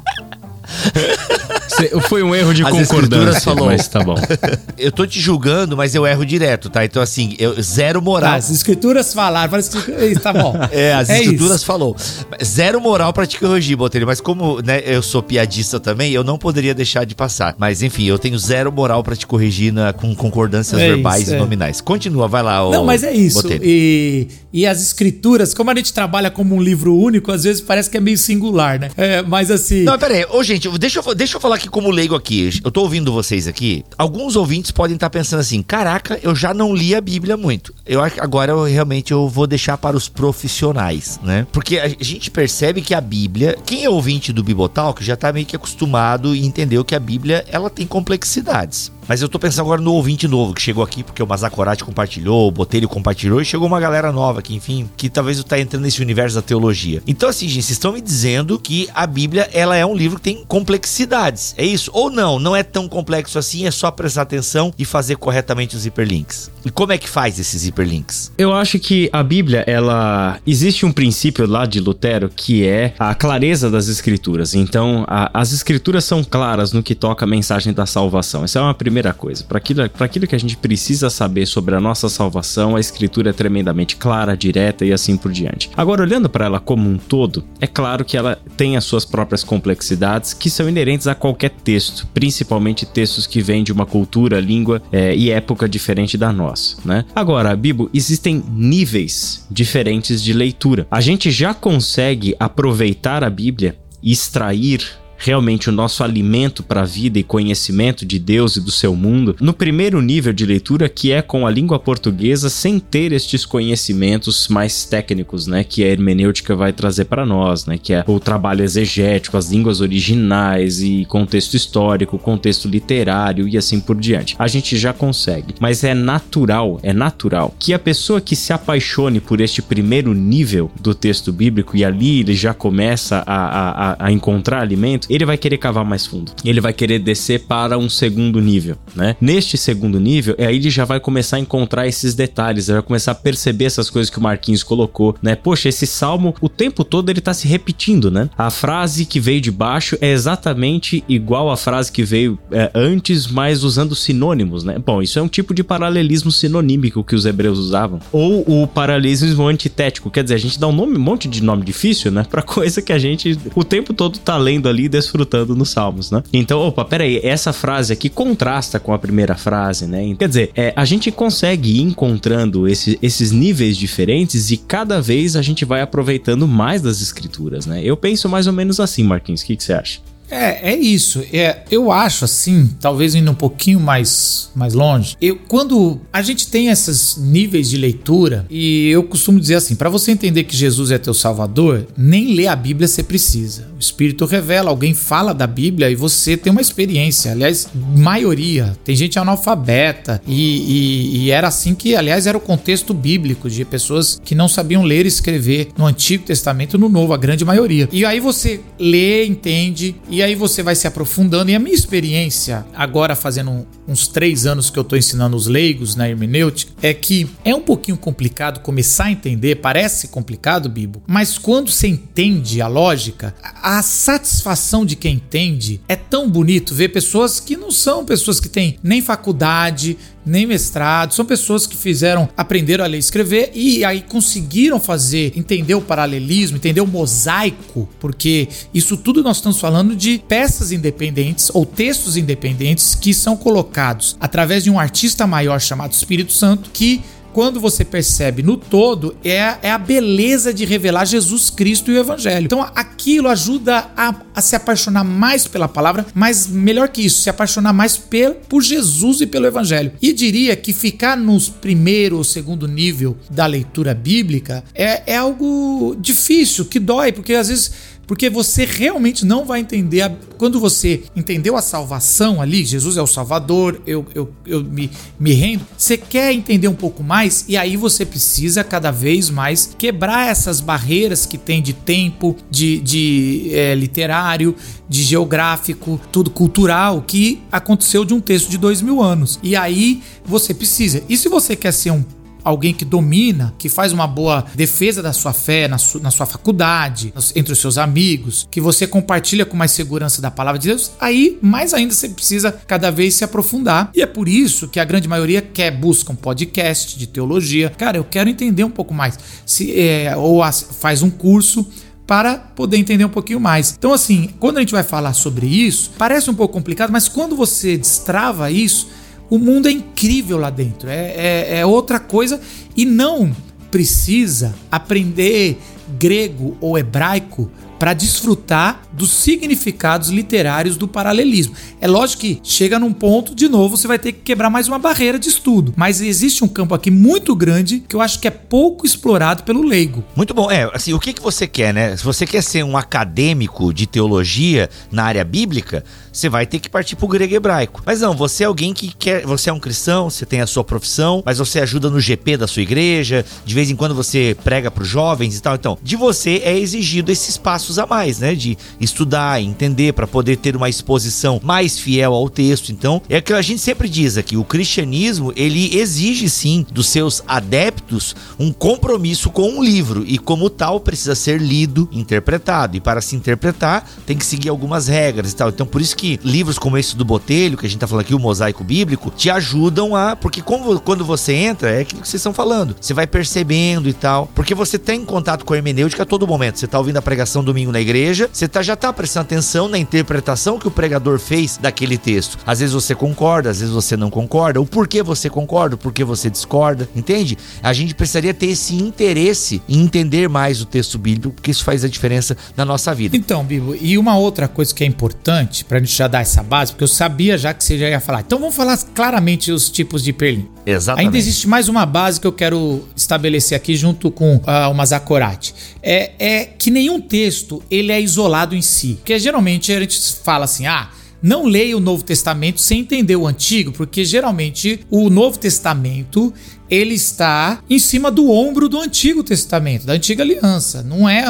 *laughs* Cê- Foi um erro de As concordância, escrituras falou. mas tá bom. *laughs* Eu tô te julgando, mas eu erro direto, tá? Então, assim, eu, zero moral. Tá, as escrituras falaram, parece que Isso, tá bom. *laughs* É, as É escrituras isso. falou. Zero moral pra te corrigir, Botelho. Mas como né, eu sou piadista também, eu não poderia deixar de passar. Mas enfim, eu tenho zero moral pra te corrigir na- com concordâncias É verbais isso, e é. nominais. Continua, vai lá, ô, Não, mas é isso. Botelho. E, e as escrituras, como a gente trabalha como um livro único, às vezes parece que é meio singular, né? É, mas assim. Não, pera aí. Ô, gente, deixa eu, deixa eu falar aqui como leigo aqui. Eu tô ouvindo vocês aqui. Alguns ouvintes podem estar pensando assim, caraca, eu já não li a Bíblia muito. Eu agora eu realmente eu vou deixar para os profissionais, né? Porque a gente percebe que a Bíblia, quem é ouvinte do Bibotalk já tá meio que acostumado e entendeu que a Bíblia, ela tem complexidades. Mas eu tô pensando agora no ouvinte novo que chegou aqui porque o Mazacorati compartilhou, o Botelho compartilhou e chegou uma galera nova aqui, enfim, que talvez tá entrando nesse universo da teologia. Então assim, gente, vocês estão me dizendo que a Bíblia, ela é um livro que tem complexidades. É isso? Ou não? Não é tão complexo assim, é só prestar atenção e fazer corretamente os hiperlinks. E como é que faz esses hiperlinks? Eu acho que a Bíblia, ela. Existe um princípio lá de Lutero que é a clareza das escrituras. Então, a- as escrituras são claras no que toca a mensagem da salvação. Essa é uma primeira coisa. Para aquilo, aquilo que a gente precisa saber sobre a nossa salvação, a escritura é tremendamente clara, direta e assim por diante. Agora, olhando para ela como um todo, é claro que ela tem as suas próprias complexidades que são inerentes a qualquer texto, principalmente textos que vêm de uma cultura, língua eh, e época diferente da nossa, né? Agora, Bibo, existem níveis diferentes de leitura. A gente já consegue aproveitar a Bíblia extrair realmente o nosso alimento para a vida e conhecimento de Deus e do seu mundo, no primeiro nível de leitura, que é com a língua portuguesa, sem ter estes conhecimentos mais técnicos, né, que a hermenêutica vai trazer para nós, né, que é o trabalho exegético, as línguas originais e contexto histórico, contexto literário e assim por diante. A gente já consegue, mas é natural, é natural que a pessoa que se apaixone por este primeiro nível do texto bíblico e ali ele já começa a, a, a- encontrar alimento, ele vai querer cavar mais fundo. Ele vai querer descer para um segundo nível, né? Neste segundo nível, aí ele já vai começar a encontrar esses detalhes, ele vai começar a perceber essas coisas que o Marquinhos colocou, né? Poxa, esse salmo, o tempo todo ele tá se repetindo, né? A frase que veio de baixo é exatamente igual à frase que veio é, antes, mas usando sinônimos, né? Bom, isso é um tipo de paralelismo sinonímico que os hebreus usavam. Ou o paralelismo antitético, quer dizer, a gente dá um nome, um monte de nome difícil, né? *laughs* Pra coisa que a gente o tempo todo tá lendo ali e desfrutando nos salmos, né? Então, opa, peraí, essa frase aqui contrasta com a primeira frase, né? Quer dizer, é, a gente consegue ir encontrando esse, esses níveis diferentes e cada vez a gente vai aproveitando mais das escrituras, né? Eu penso mais ou menos assim, Marquinhos, o que, que você acha? É, é isso. É, eu acho assim, talvez indo um pouquinho mais, mais longe. Eu, quando a gente tem esses níveis de leitura, e eu costumo dizer assim: para você entender que Jesus é teu Salvador, nem ler a Bíblia você precisa. O Espírito revela, alguém fala da Bíblia e você tem uma experiência. Aliás, maioria. Tem gente analfabeta, e, e, e era assim que, aliás, era o contexto bíblico de pessoas que não sabiam ler e escrever no Antigo Testamento no Novo, a grande maioria. E aí você lê, entende, e e aí você vai se aprofundando. E a minha experiência, agora fazendo uns três anos que eu estou ensinando os leigos na hermenêutica, é que é um pouquinho complicado começar a entender, parece complicado, Bibo, mas quando você entende a lógica, a satisfação de quem entende é tão bonito ver pessoas que não são pessoas que têm nem faculdade, nem mestrado, são pessoas que fizeram, aprenderam a ler e escrever e aí conseguiram fazer, entender o paralelismo, entender o mosaico, porque isso tudo nós estamos falando de peças independentes ou textos independentes que são colocados através de um artista maior chamado Espírito Santo que quando você percebe no todo, é, é a beleza de revelar Jesus Cristo e o Evangelho. Então aquilo ajuda a, a se apaixonar mais pela palavra, mas melhor que isso, se apaixonar mais por Jesus e pelo Evangelho. E diria que ficar nos primeiro ou segundo nível da leitura bíblica é, é algo difícil, que dói, porque às vezes porque você realmente não vai entender. A... Quando você entendeu a salvação ali, Jesus é o Salvador, eu, eu, eu me, me rendo, você quer entender um pouco mais e aí você precisa cada vez mais quebrar essas barreiras que tem de tempo, de, de é, literário, de geográfico, tudo cultural que aconteceu de um texto de dois mil anos. E aí você precisa. E se você quer ser um alguém que domina, que faz uma boa defesa da sua fé na, su, na sua faculdade, entre os seus amigos, que você compartilha com mais segurança da palavra de Deus, aí mais ainda você precisa cada vez se aprofundar. E é por isso que a grande maioria quer, busca um podcast de teologia. Cara, eu quero entender um pouco mais. Se, é, ou faz um curso para poder entender um pouquinho mais. Então, assim, quando a gente vai falar sobre isso, parece um pouco complicado, mas quando você destrava isso, o mundo é incrível lá dentro, é, é, é outra coisa e não precisa aprender grego ou hebraico para desfrutar dos significados literários do paralelismo. É lógico que chega num ponto, de novo, você vai ter que quebrar mais uma barreira de estudo. Mas existe um campo aqui muito grande que eu acho que é pouco explorado pelo leigo. Muito bom. É, assim, o que, que você quer, né? Se você quer ser um acadêmico de teologia na área bíblica, você vai ter que partir pro grego hebraico. Mas não, você é alguém que quer. Você é um cristão, você tem a sua profissão, mas você ajuda no GP da sua igreja, de vez em quando você prega para os jovens e tal. Então, de você é exigido esses passos a mais, né? De estudar, entender, para poder ter uma exposição mais fiel ao texto. Então, é que a gente sempre diz aqui: o cristianismo, ele exige sim dos seus adeptos um compromisso com um livro e, como tal, precisa ser lido, interpretado. E para se interpretar, tem que seguir algumas regras e tal. Então, por isso que livros como esse do Botelho, que a gente tá falando aqui, o Mosaico Bíblico, te ajudam a. Porque como, quando você entra, é aquilo que vocês estão falando. Você vai percebendo e tal. Porque você tem contato com a hermenêutica a todo momento. Você tá ouvindo a pregação domingo na igreja, você tá, já tá prestando atenção na interpretação que o pregador fez daquele texto. Às vezes você concorda, às vezes você não concorda. O porquê você concorda, o porquê você discorda. Entende? A gente precisaria ter esse interesse em entender mais o texto bíblico, porque isso faz a diferença na nossa vida. Então, Bibo, e uma outra coisa que é importante pra gente já dar essa base, porque eu sabia já que você já ia falar. Então vamos falar claramente os tipos de perlim. Exatamente. Ainda existe mais uma base que eu quero estabelecer aqui junto com uh, uma Zacorati. É, é que nenhum texto ele é isolado em si. Porque geralmente a gente fala assim, ah, não leia o Novo Testamento sem entender o Antigo, porque geralmente o Novo Testamento ele está em cima do ombro do Antigo Testamento, da Antiga Aliança. Não é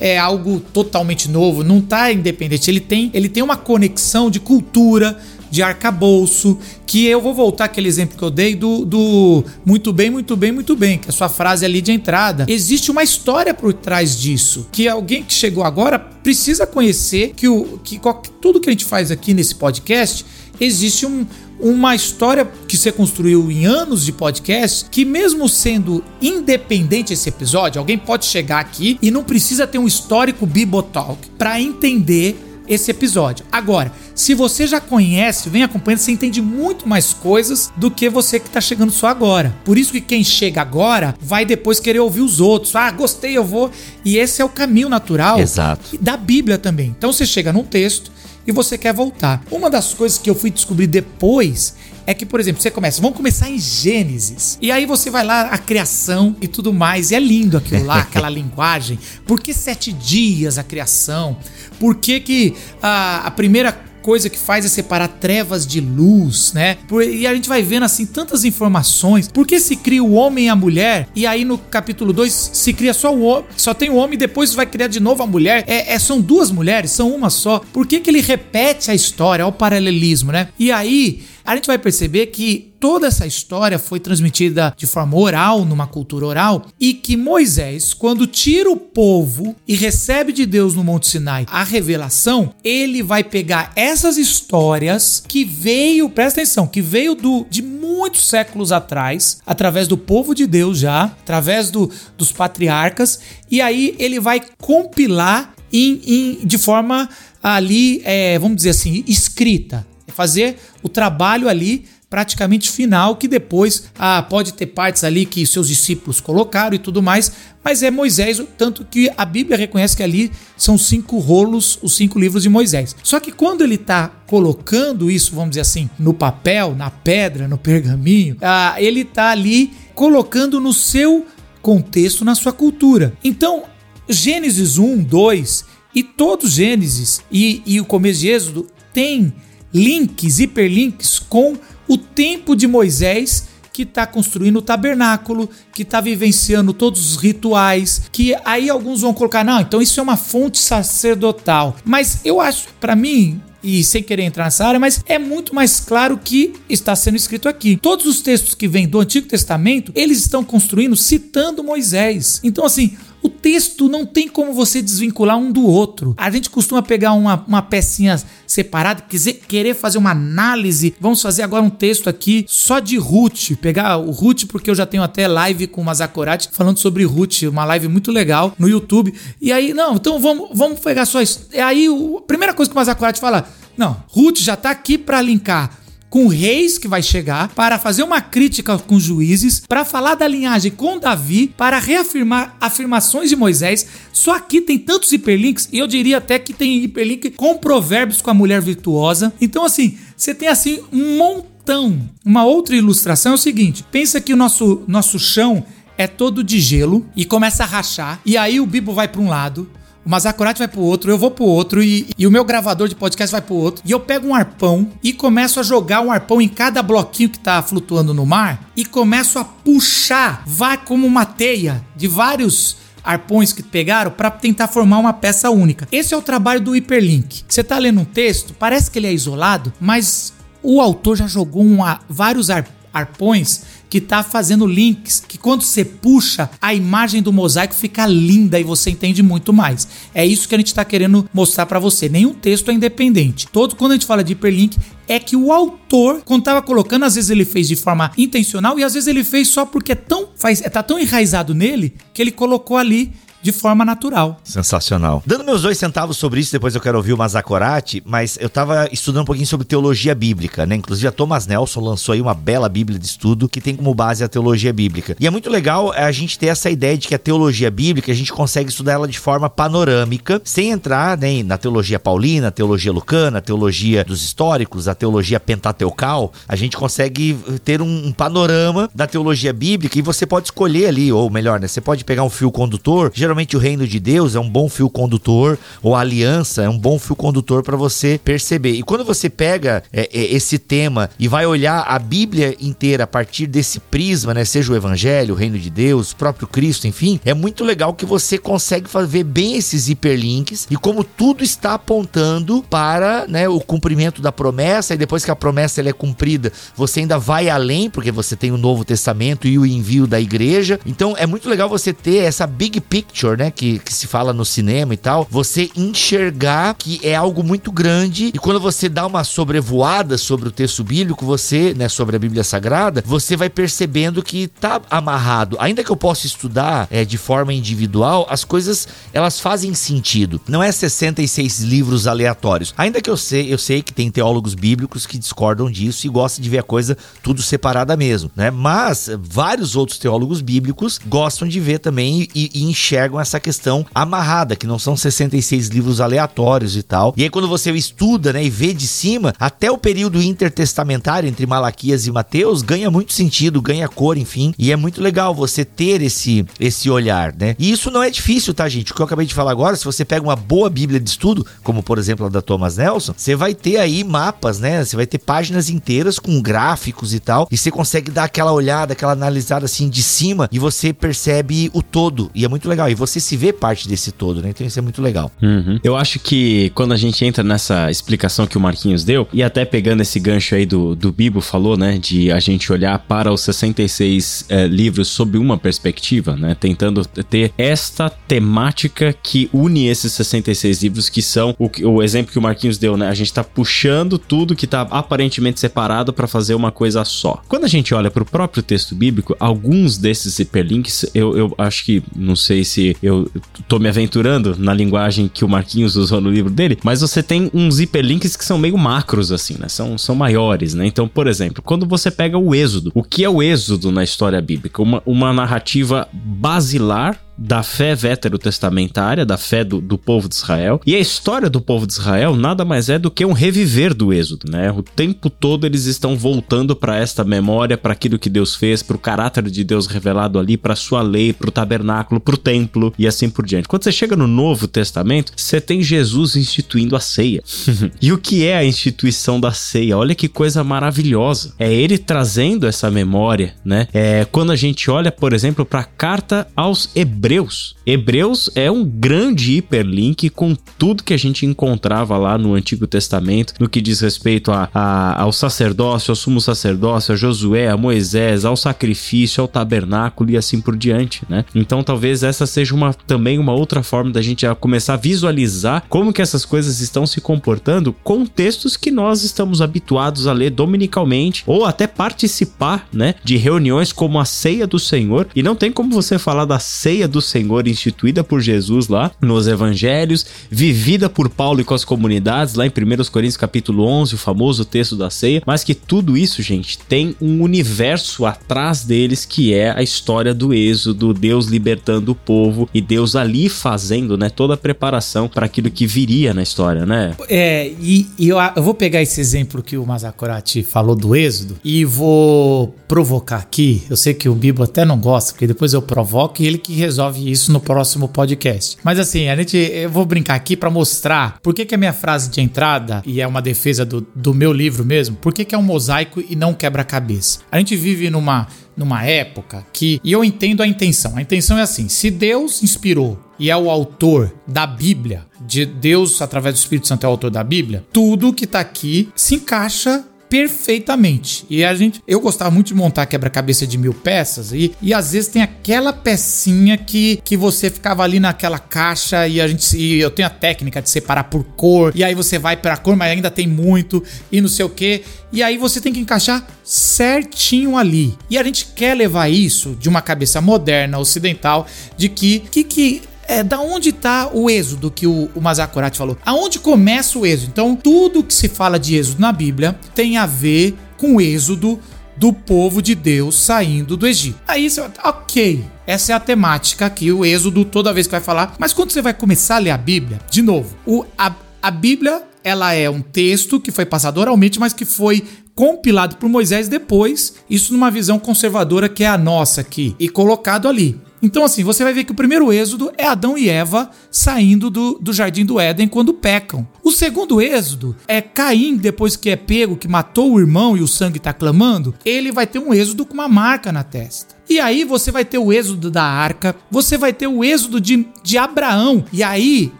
é algo totalmente novo, não tá independente. Ele tem, ele tem uma conexão de cultura, de arcabouço, que eu vou voltar aquele exemplo que eu dei do, do muito bem, muito bem, muito bem, que é a sua frase ali de entrada. Existe uma história por trás disso, que alguém que chegou agora precisa conhecer que, o, que tudo que a gente faz aqui nesse podcast existe um, uma história que você construiu em anos de podcast, que mesmo sendo independente esse episódio, alguém pode chegar aqui e não precisa ter um histórico Bibotalk para entender esse episódio. Agora, se você já conhece, vem acompanhando, você entende muito mais coisas do que você que está chegando só agora. Por isso que quem chega agora vai depois querer ouvir os outros. Ah, gostei, eu vou. E esse é o caminho natural Exato. da Bíblia também. Então você chega num texto e você quer voltar. Uma das coisas que eu fui descobrir depois é que, por exemplo, você começa, vamos começar em Gênesis. E aí você vai lá, a criação e tudo mais. E é lindo aquilo lá, *laughs* aquela linguagem. Por que sete dias a criação? Por que, que a, a primeira coisa que faz é separar trevas de luz, né? E a gente vai vendo assim tantas informações. Por que se cria o homem e a mulher? E aí no capítulo 2 se cria só o homem, só tem o homem e depois vai criar de novo a mulher. É, é são duas mulheres, são uma só. Por que, que ele repete a história, o paralelismo, né? E aí a gente vai perceber que toda essa história foi transmitida de forma oral, numa cultura oral, e que Moisés, quando tira o povo e recebe de Deus no Monte Sinai a revelação, ele vai pegar essas histórias que veio, presta atenção, que veio do, de muitos séculos atrás, através do povo de Deus já, através do, dos patriarcas, e aí ele vai compilar em, em, de forma ali, é, vamos dizer assim, escrita. É fazer o trabalho ali praticamente final, que depois ah, pode ter partes ali que seus discípulos colocaram e tudo mais, mas é Moisés, tanto que a Bíblia reconhece que ali são cinco rolos, os cinco livros de Moisés. Só que quando ele está colocando isso, vamos dizer assim, no papel, na pedra, no pergaminho, ah, ele está ali colocando no seu contexto, na sua cultura. Então, Gênesis 1, 2 e todos Gênesis e, e o começo de Êxodo tem links, hiperlinks com o tempo de Moisés que está construindo o tabernáculo, que está vivenciando todos os rituais, que aí alguns vão colocar, não, então isso é uma fonte sacerdotal. Mas eu acho, para mim, e sem querer entrar nessa área, mas é muito mais claro que está sendo escrito aqui. Todos os textos que vêm do Antigo Testamento, eles estão construindo citando Moisés. Então, assim, o texto não tem como você desvincular um do outro. A gente costuma pegar uma, uma pecinha separada, quiser, querer fazer uma análise. Vamos fazer agora um texto aqui só de Ruth. Pegar o Ruth, porque eu já tenho até live com o Mazakorati falando sobre Ruth, uma live muito legal no YouTube. E aí, não, então vamos, vamos pegar só isso. E aí, a primeira coisa que o Mazakorati fala: não, Ruth já tá aqui para linkar com reis que vai chegar, para fazer uma crítica com juízes, para falar da linhagem com Davi, para reafirmar afirmações de Moisés. Só aqui tem tantos hiperlinks, e eu diria até que tem hiperlink com provérbios com a mulher virtuosa. Então, assim, você tem assim um montão. Uma outra ilustração é o seguinte: pensa que o nosso, nosso chão é todo de gelo e começa a rachar, e aí o bibo vai para um lado, o Mazakurati vai pro outro, eu vou pro outro e, e, o meu gravador de podcast vai pro outro. E eu pego um arpão e começo a jogar um arpão em cada bloquinho que tá flutuando no mar e começo a puxar, vai como uma teia de vários arpões que pegaram para tentar formar uma peça única. Esse é o trabalho do hiperlink. Você tá lendo um texto, parece que ele é isolado, mas o autor já jogou um, vários arpões que tá fazendo links, que quando você puxa, a imagem do mosaico fica linda e você entende muito mais. É isso que a gente tá querendo mostrar para você. Nenhum texto é independente. Todo quando a gente fala de hiperlink é que o autor, quando tava colocando, às vezes ele fez de forma intencional e às vezes ele fez só porque é tão faz, tá tão enraizado nele que ele colocou ali de forma natural. Sensacional. Dando meus dois centavos sobre isso, depois eu quero ouvir o Mazakorati, mas eu tava estudando um pouquinho sobre teologia bíblica, né? Inclusive a Thomas Nelson lançou aí uma bela bíblia de estudo que tem como base a teologia bíblica. E é muito legal a gente ter essa ideia de que a teologia bíblica, a gente consegue estudar ela de forma panorâmica, sem entrar né, na teologia paulina, teologia lucana, teologia dos históricos, a teologia pentateucal. A gente consegue ter um, um panorama da teologia bíblica e você pode escolher ali, ou melhor, né? Você pode pegar um fio condutor, geralmente geralmente o reino de Deus é um bom fio condutor, ou a aliança é um bom fio condutor para você perceber. E quando você pega é, é, esse tema e vai olhar a Bíblia inteira a partir desse prisma, né, seja o Evangelho, o reino de Deus, o próprio Cristo, enfim, é muito legal que você consegue ver bem esses hiperlinks e como tudo está apontando para né, o cumprimento da promessa, e depois que a promessa ela é cumprida, você ainda vai além, porque você tem o Novo Testamento e o envio da igreja. Então é muito legal você ter essa big picture, né? Que, que se fala no cinema e tal. Você enxergar que é algo muito grande e quando você dá uma sobrevoada sobre o texto bíblico, você, né, sobre a Bíblia Sagrada, você vai percebendo que tá amarrado. Ainda que eu possa estudar é, de forma individual, as coisas elas fazem sentido. Não é 66 livros aleatórios. Ainda que eu sei, eu sei que tem teólogos bíblicos que discordam disso e gostam de ver a coisa tudo separada mesmo, né? Mas vários outros teólogos bíblicos gostam de ver também e, e enxergam essa questão amarrada, que não são 66 livros aleatórios e tal. E aí quando você estuda, né, e vê de cima, até o período intertestamentário entre Malaquias e Mateus ganha muito sentido, ganha cor, enfim. E é muito legal você ter esse esse olhar, né? E isso não é difícil, tá, gente? O que eu acabei de falar agora, se você pega uma boa Bíblia de estudo, como por exemplo a da Thomas Nelson, você vai ter aí mapas, né? Você vai ter páginas inteiras com gráficos e tal, e você consegue dar aquela olhada, aquela analisada assim de cima e você percebe o todo. E é muito legal. E você se vê parte desse todo, né? Então isso é muito legal. Uhum. Eu acho que quando a gente entra nessa explicação que o Marquinhos deu, e até pegando esse gancho aí do, do Bibo falou, né? De a gente olhar para os 66 é, livros sob uma perspectiva, né? Tentando ter esta temática que une esses 66 livros, que são o, o exemplo que o Marquinhos deu, né? A gente tá puxando tudo que tá aparentemente separado para fazer uma coisa só. Quando a gente olha para o próprio texto bíblico, alguns desses hiperlinks, eu, eu acho que, não sei se eu tô me aventurando na linguagem que o Marquinhos usou no livro dele, mas você tem uns hiperlinks que são meio macros, assim, né? São, são maiores, né? Então, por exemplo, quando você pega o Êxodo, o que é o Êxodo na história bíblica? Uma, uma narrativa basilar da fé veterotestamentária, da fé do, do povo de Israel. E a história do povo de Israel nada mais é do que um reviver do êxodo, né? O tempo todo eles estão voltando para esta memória, para aquilo que Deus fez, para o caráter de Deus revelado ali, para sua lei, para o tabernáculo, para o templo e assim por diante. Quando você chega no Novo Testamento, você tem Jesus instituindo a ceia. *laughs* e o que é a instituição da ceia? Olha que coisa maravilhosa. É ele trazendo essa memória, né? É quando a gente olha, por exemplo, para a carta aos Hebreus Hebreus. Hebreus é um grande hiperlink com tudo que a gente encontrava lá no Antigo Testamento, no que diz respeito a, a, ao sacerdócio, ao sumo sacerdócio, a Josué, a Moisés, ao sacrifício, ao tabernáculo e assim por diante, né? Então talvez essa seja uma, também uma outra forma da gente começar a visualizar como que essas coisas estão se comportando com textos que nós estamos habituados a ler dominicalmente ou até participar, né, de reuniões como a ceia do Senhor. E não tem como você falar da ceia do Senhor instituída por Jesus lá nos evangelhos, vivida por Paulo e com as comunidades lá em 1 Coríntios capítulo 11, o famoso texto da ceia, mas que tudo isso, gente, tem um universo atrás deles que é a história do êxodo, Deus libertando o povo e Deus ali fazendo, né, toda a preparação para aquilo que viria na história, né? É, e, e eu, eu, vou pegar esse exemplo que o Mazakorati falou do êxodo e vou provocar aqui. Eu sei que o Bibo até não gosta, porque depois eu provoco e ele que resolve resolve isso no próximo podcast. Mas assim, a gente, eu vou brincar aqui para mostrar por que, que a minha frase de entrada, e é uma defesa do, do meu livro mesmo, por que, que é um mosaico e não quebra-cabeça. A gente vive numa, numa época que, e eu entendo a intenção, a intenção é assim: se Deus inspirou e é o autor da Bíblia, de Deus através do Espírito Santo é o autor da Bíblia, tudo que tá aqui se encaixa perfeitamente. E a gente, eu gostava muito de montar quebra-cabeça de mil peças e, e às vezes tem aquela pecinha que, que você ficava ali naquela caixa e a gente e eu tenho a técnica de separar por cor e aí você vai para cor, mas ainda tem muito e não sei o que. E aí você tem que encaixar certinho ali. E a gente quer levar isso de uma cabeça moderna, ocidental, de que que que é, da onde está o êxodo que o, o Mazakorati falou? Aonde começa o êxodo? Então, tudo que se fala de êxodo na Bíblia tem a ver com o êxodo do povo de Deus saindo do Egito. Aí você ok, essa é a temática aqui, o êxodo toda vez que vai falar. Mas quando você vai começar a ler a Bíblia, de novo, o, a, a Bíblia ela é um texto que foi passado oralmente, mas que foi compilado por Moisés depois, isso numa visão conservadora que é a nossa aqui, e colocado ali. Então, assim, você vai ver que o primeiro êxodo é Adão e Eva saindo do, do jardim do Éden quando pecam. O segundo êxodo é Caim, depois que é pego, que matou o irmão e o sangue está clamando, ele vai ter um êxodo com uma marca na testa. E aí você vai ter o êxodo da arca, você vai ter o êxodo de, de Abraão. E aí,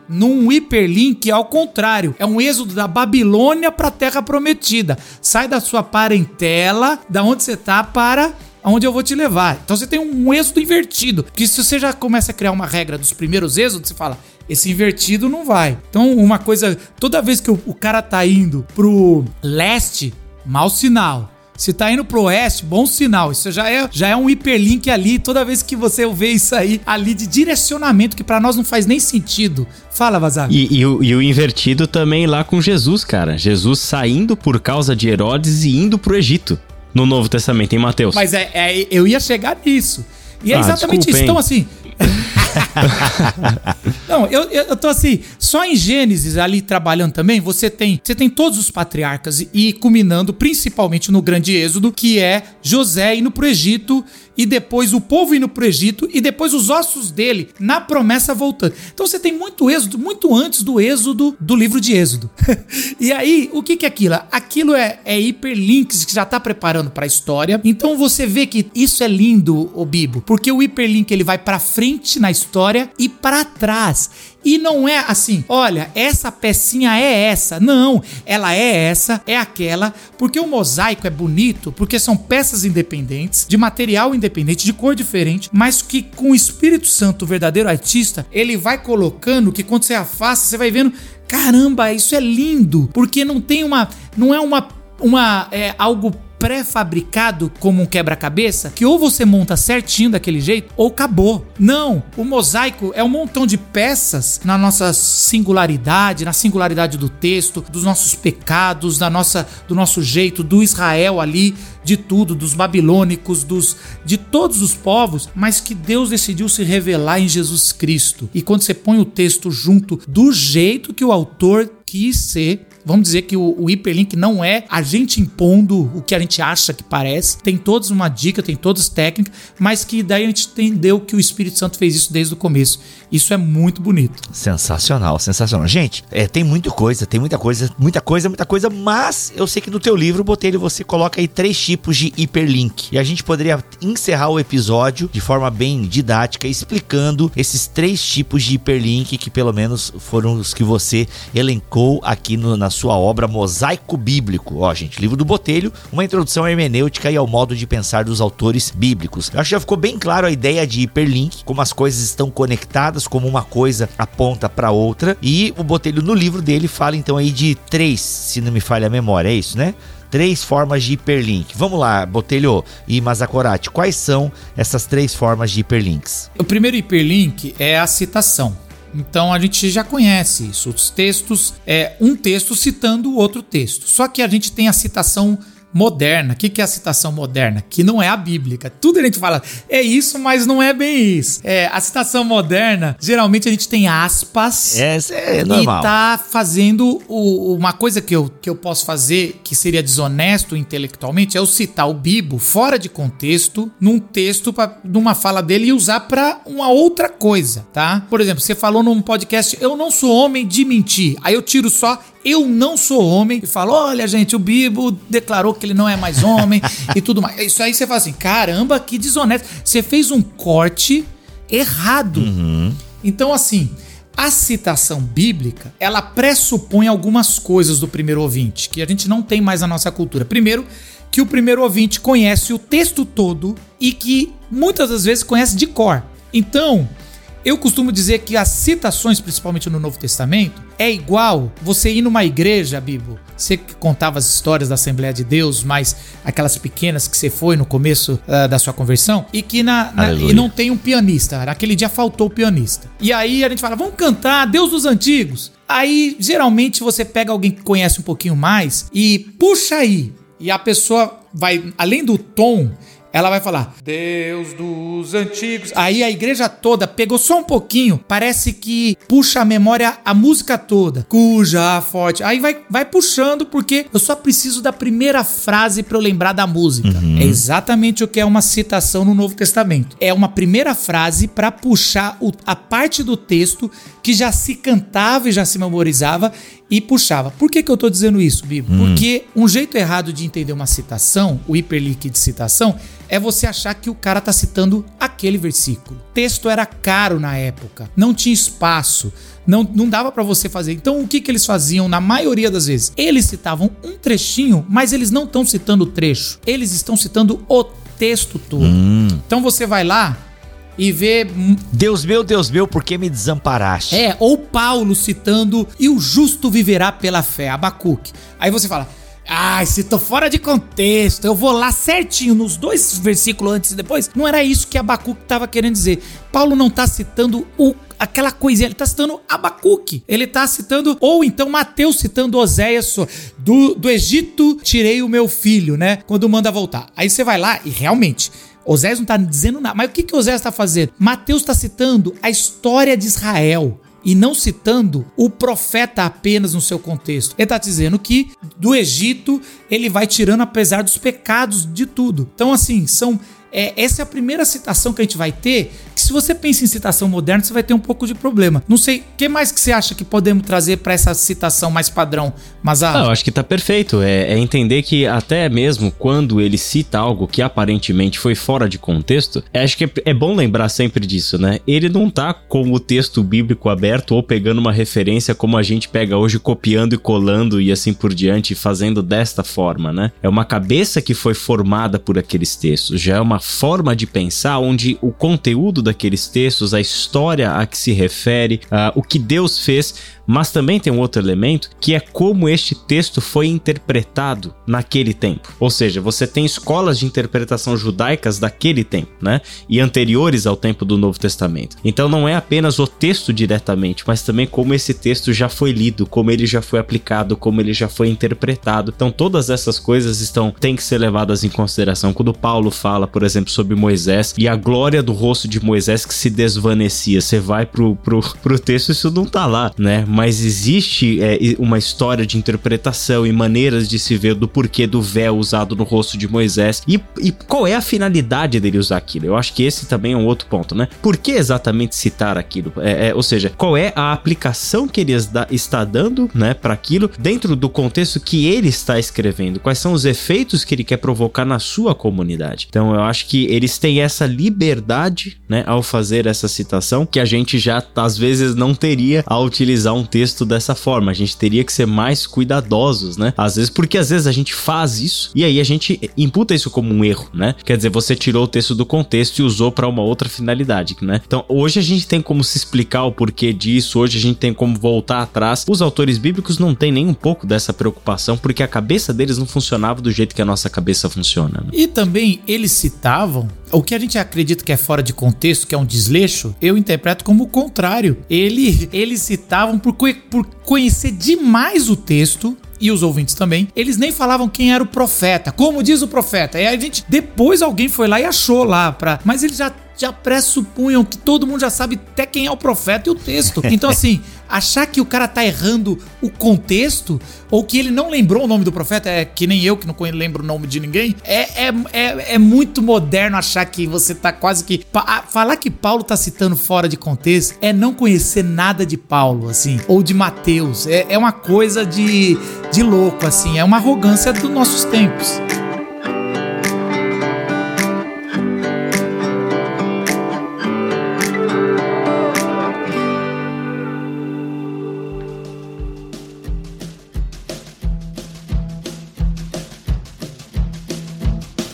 num hiperlink, ao contrário, é um êxodo da Babilônia para a terra prometida. Sai da sua parentela, da onde você tá, para aonde eu vou te levar. Então você tem um êxodo invertido. Porque se você já começa a criar uma regra dos primeiros êxodos, você fala, esse invertido não vai. Então, uma coisa, toda vez que o, o cara tá indo pro leste, mau sinal. Se tá indo pro oeste, bom sinal. Isso já é, já é um hiperlink ali. Toda vez que você vê isso aí, ali de direcionamento, que para nós não faz nem sentido. Fala, Vazar. E, e, e o invertido também lá com Jesus, cara. Jesus saindo por causa de Herodes e indo pro Egito. No Novo Testamento, em Mateus. Mas é, é eu ia chegar nisso. E é ah, exatamente desculpa, isso. Então, assim. *laughs* *laughs* Não, eu, eu tô assim, só em Gênesis ali trabalhando também, você tem, você tem todos os patriarcas e, culminando principalmente no grande êxodo, que é José indo pro Egito e depois o povo indo pro Egito e depois os ossos dele na promessa voltando. Então você tem muito êxodo, muito antes do êxodo do livro de Êxodo. *laughs* e aí, o que, que é aquilo? Aquilo é, é hiperlinks que já tá preparando para a história. Então você vê que isso é lindo, o Bibo, porque o hiperlink ele vai para frente na história e para trás. E não é assim, olha, essa pecinha é essa. Não, ela é essa, é aquela, porque o mosaico é bonito, porque são peças independentes, de material independente, de cor diferente, mas que com o Espírito Santo, o verdadeiro artista, ele vai colocando que quando você afasta, você vai vendo, caramba, isso é lindo, porque não tem uma, não é uma uma é, algo pré-fabricado como um quebra-cabeça que ou você monta certinho daquele jeito ou acabou. Não, o mosaico é um montão de peças na nossa singularidade, na singularidade do texto, dos nossos pecados, da nossa do nosso jeito, do Israel ali, de tudo, dos babilônicos, dos de todos os povos, mas que Deus decidiu se revelar em Jesus Cristo. E quando você põe o texto junto do jeito que o autor quis ser, Vamos dizer que o, o, hiperlink não é a gente impondo o que a gente acha que parece. Tem todos uma dica, tem todas técnicas, mas que daí a gente entendeu que o Espírito Santo fez isso desde o começo. Isso é muito bonito. Sensacional, sensacional. Gente, é, tem muita coisa, tem muita coisa, muita coisa, muita coisa, mas eu sei que no teu livro, Botelho, você coloca aí três tipos de hiperlink. E a gente poderia encerrar o episódio de forma bem didática, explicando esses três tipos de hiperlink que pelo menos foram os que você elencou aqui no, na sua obra Mosaico Bíblico. Ó, gente, livro do Botelho, uma introdução à hermenêutica e ao modo de pensar dos autores bíblicos. Eu acho que já ficou bem claro a ideia de hiperlink, como as coisas estão conectadas, como uma coisa aponta para outra. E o Botelho no livro dele fala então aí de três, se não me falha a memória, é isso, né? três formas de hiperlink. Vamos lá, Botelho e Mazakorati, quais são essas três formas de hiperlinks? O primeiro hiperlink é a citação. Então a gente já conhece isso. Os textos é um texto citando outro texto. Só que a gente tem a citação moderna. O que é a citação moderna? Que não é a bíblica. Tudo a gente fala, é isso, mas não é bem isso. É, a citação moderna, geralmente a gente tem aspas. Essa é normal. E tá fazendo o, uma coisa que eu, que eu posso fazer que seria desonesto intelectualmente é eu citar o Bibo fora de contexto, num texto, pra, numa fala dele e usar para uma outra coisa, tá? Por exemplo, você falou num podcast, eu não sou homem de mentir. Aí eu tiro só eu não sou homem e falo: olha, gente, o Bibo declarou que ele não é mais homem *laughs* e tudo mais. Isso aí você fala assim: caramba, que desonesto. Você fez um corte errado. Uhum. Então, assim. A citação bíblica, ela pressupõe algumas coisas do primeiro ouvinte, que a gente não tem mais na nossa cultura. Primeiro, que o primeiro ouvinte conhece o texto todo e que muitas das vezes conhece de cor. Então, eu costumo dizer que as citações, principalmente no Novo Testamento, é igual você ir numa igreja, Bibo. Você que contava as histórias da Assembleia de Deus, mas aquelas pequenas que você foi no começo uh, da sua conversão, e que na, na e não tem um pianista. Naquele dia faltou o pianista. E aí a gente fala, vamos cantar Deus dos Antigos. Aí geralmente você pega alguém que conhece um pouquinho mais e puxa aí. E a pessoa vai, além do tom ela vai falar Deus dos antigos. Aí a igreja toda pegou só um pouquinho, parece que puxa a memória a música toda. Cuja forte. Aí vai, vai puxando porque eu só preciso da primeira frase para eu lembrar da música. Uhum. É exatamente o que é uma citação no Novo Testamento. É uma primeira frase para puxar o, a parte do texto que já se cantava e já se memorizava e puxava. Por que, que eu tô dizendo isso, Bibo? Hum. Porque um jeito errado de entender uma citação, o hiperlink de citação, é você achar que o cara tá citando aquele versículo. O texto era caro na época, não tinha espaço, não, não dava para você fazer. Então o que, que eles faziam na maioria das vezes? Eles citavam um trechinho, mas eles não estão citando o trecho, eles estão citando o texto todo. Hum. Então você vai lá, e vê. Deus meu, Deus meu, por que me desamparaste? É, ou Paulo citando, e o justo viverá pela fé, Abacuque. Aí você fala. Ai, se tô fora de contexto, eu vou lá certinho nos dois versículos antes e depois. Não era isso que Abacuque estava querendo dizer. Paulo não tá citando o aquela coisinha, ele tá citando Abacuque. Ele tá citando, ou então Mateus citando Oséias, do, do Egito tirei o meu filho, né? Quando manda voltar. Aí você vai lá e realmente Oséias não está dizendo nada. Mas o que, que Oséias está fazendo? Mateus está citando a história de Israel e não citando o profeta apenas no seu contexto. Ele está dizendo que do Egito ele vai tirando apesar dos pecados de tudo. Então, assim, são é, essa é a primeira citação que a gente vai ter. Que se você pensa em citação moderna, você vai ter um pouco de problema. Não sei, o que mais que você acha que podemos trazer para essa citação mais padrão, mas ah, eu acho que tá perfeito. É, é, entender que até mesmo quando ele cita algo que aparentemente foi fora de contexto, é, acho que é, é bom lembrar sempre disso, né? Ele não tá com o texto bíblico aberto ou pegando uma referência como a gente pega hoje, copiando e colando e assim por diante, fazendo desta forma, né? É uma cabeça que foi formada por aqueles textos, já é uma forma de pensar onde o conteúdo daqueles textos, a história a que se refere, uh, o que Deus fez, mas também tem um outro elemento que é como este texto foi interpretado naquele tempo. Ou seja, você tem escolas de interpretação judaicas daquele tempo, né? E anteriores ao tempo do Novo Testamento. Então não é apenas o texto diretamente, mas também como esse texto já foi lido, como ele já foi aplicado, como ele já foi interpretado. Então todas essas coisas estão têm que ser levadas em consideração quando Paulo fala, por exemplo, sobre Moisés e a glória do rosto de Moisés que se desvanecia. Você vai pro, pro, pro texto isso não tá lá, né? mas existe é, uma história de interpretação e maneiras de se ver do porquê do véu usado no rosto de Moisés e, e qual é a finalidade dele usar aquilo. Eu acho que esse também é um outro ponto, né? Por que exatamente citar aquilo? É, é, ou seja, qual é a aplicação que ele está dando, né, para aquilo dentro do contexto que ele está escrevendo? Quais são os efeitos que ele quer provocar na sua comunidade? Então, eu acho que eles têm essa liberdade, né, ao fazer essa citação que a gente já às vezes não teria ao utilizar um texto dessa forma. A gente teria que ser mais cuidadosos, né? Às vezes, porque às vezes a gente faz isso e aí a gente imputa isso como um erro, né? Quer dizer, você tirou o texto do contexto e usou para uma outra finalidade, né? Então, hoje a gente tem como se explicar o porquê disso, hoje a gente tem como voltar atrás. Os autores bíblicos não têm nem um pouco dessa preocupação, porque a cabeça deles não funcionava do jeito que a nossa cabeça funciona. Né? E também eles citavam o que a gente acredita que é fora de contexto, que é um desleixo, eu interpreto como o contrário. Ele, eles citavam por, por conhecer demais o texto e os ouvintes também, eles nem falavam quem era o profeta, como diz o profeta. E a gente, depois alguém foi lá e achou lá, pra, mas eles já já pressupunham que todo mundo já sabe até quem é o profeta e o texto. *laughs* Então, assim, achar que o cara tá errando o contexto ou que ele não lembrou o nome do profeta, é que nem eu que não lembro o nome de ninguém, é, é, é, é muito moderno achar que você tá quase que. falar que Paulo tá citando fora de contexto é não conhecer nada de Paulo, assim, ou de Mateus. É, é uma coisa de, de louco, assim, é uma arrogância dos nossos tempos.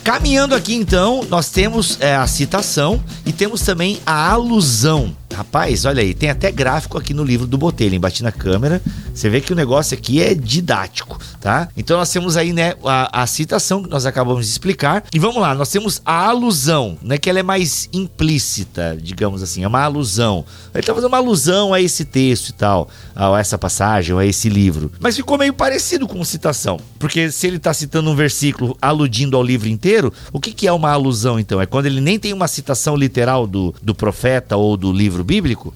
Caminhando aqui então, nós temos é, a citação e temos também a alusão. Rapaz, olha aí, tem até gráfico aqui no livro do Botelho, embati na câmera. Você vê que o negócio aqui é didático, tá? Então nós temos aí, né, a, a citação que nós acabamos de explicar. E vamos lá, nós temos a alusão, né, que ela é mais implícita, digamos assim, é uma alusão. Ele tá fazendo uma alusão a esse texto e tal, a essa passagem, a esse livro. Mas ficou meio parecido com citação, porque se ele tá citando um versículo aludindo ao livro inteiro, o que, que é uma alusão então? É quando ele nem tem uma citação literal do, do profeta ou do livro bíblico?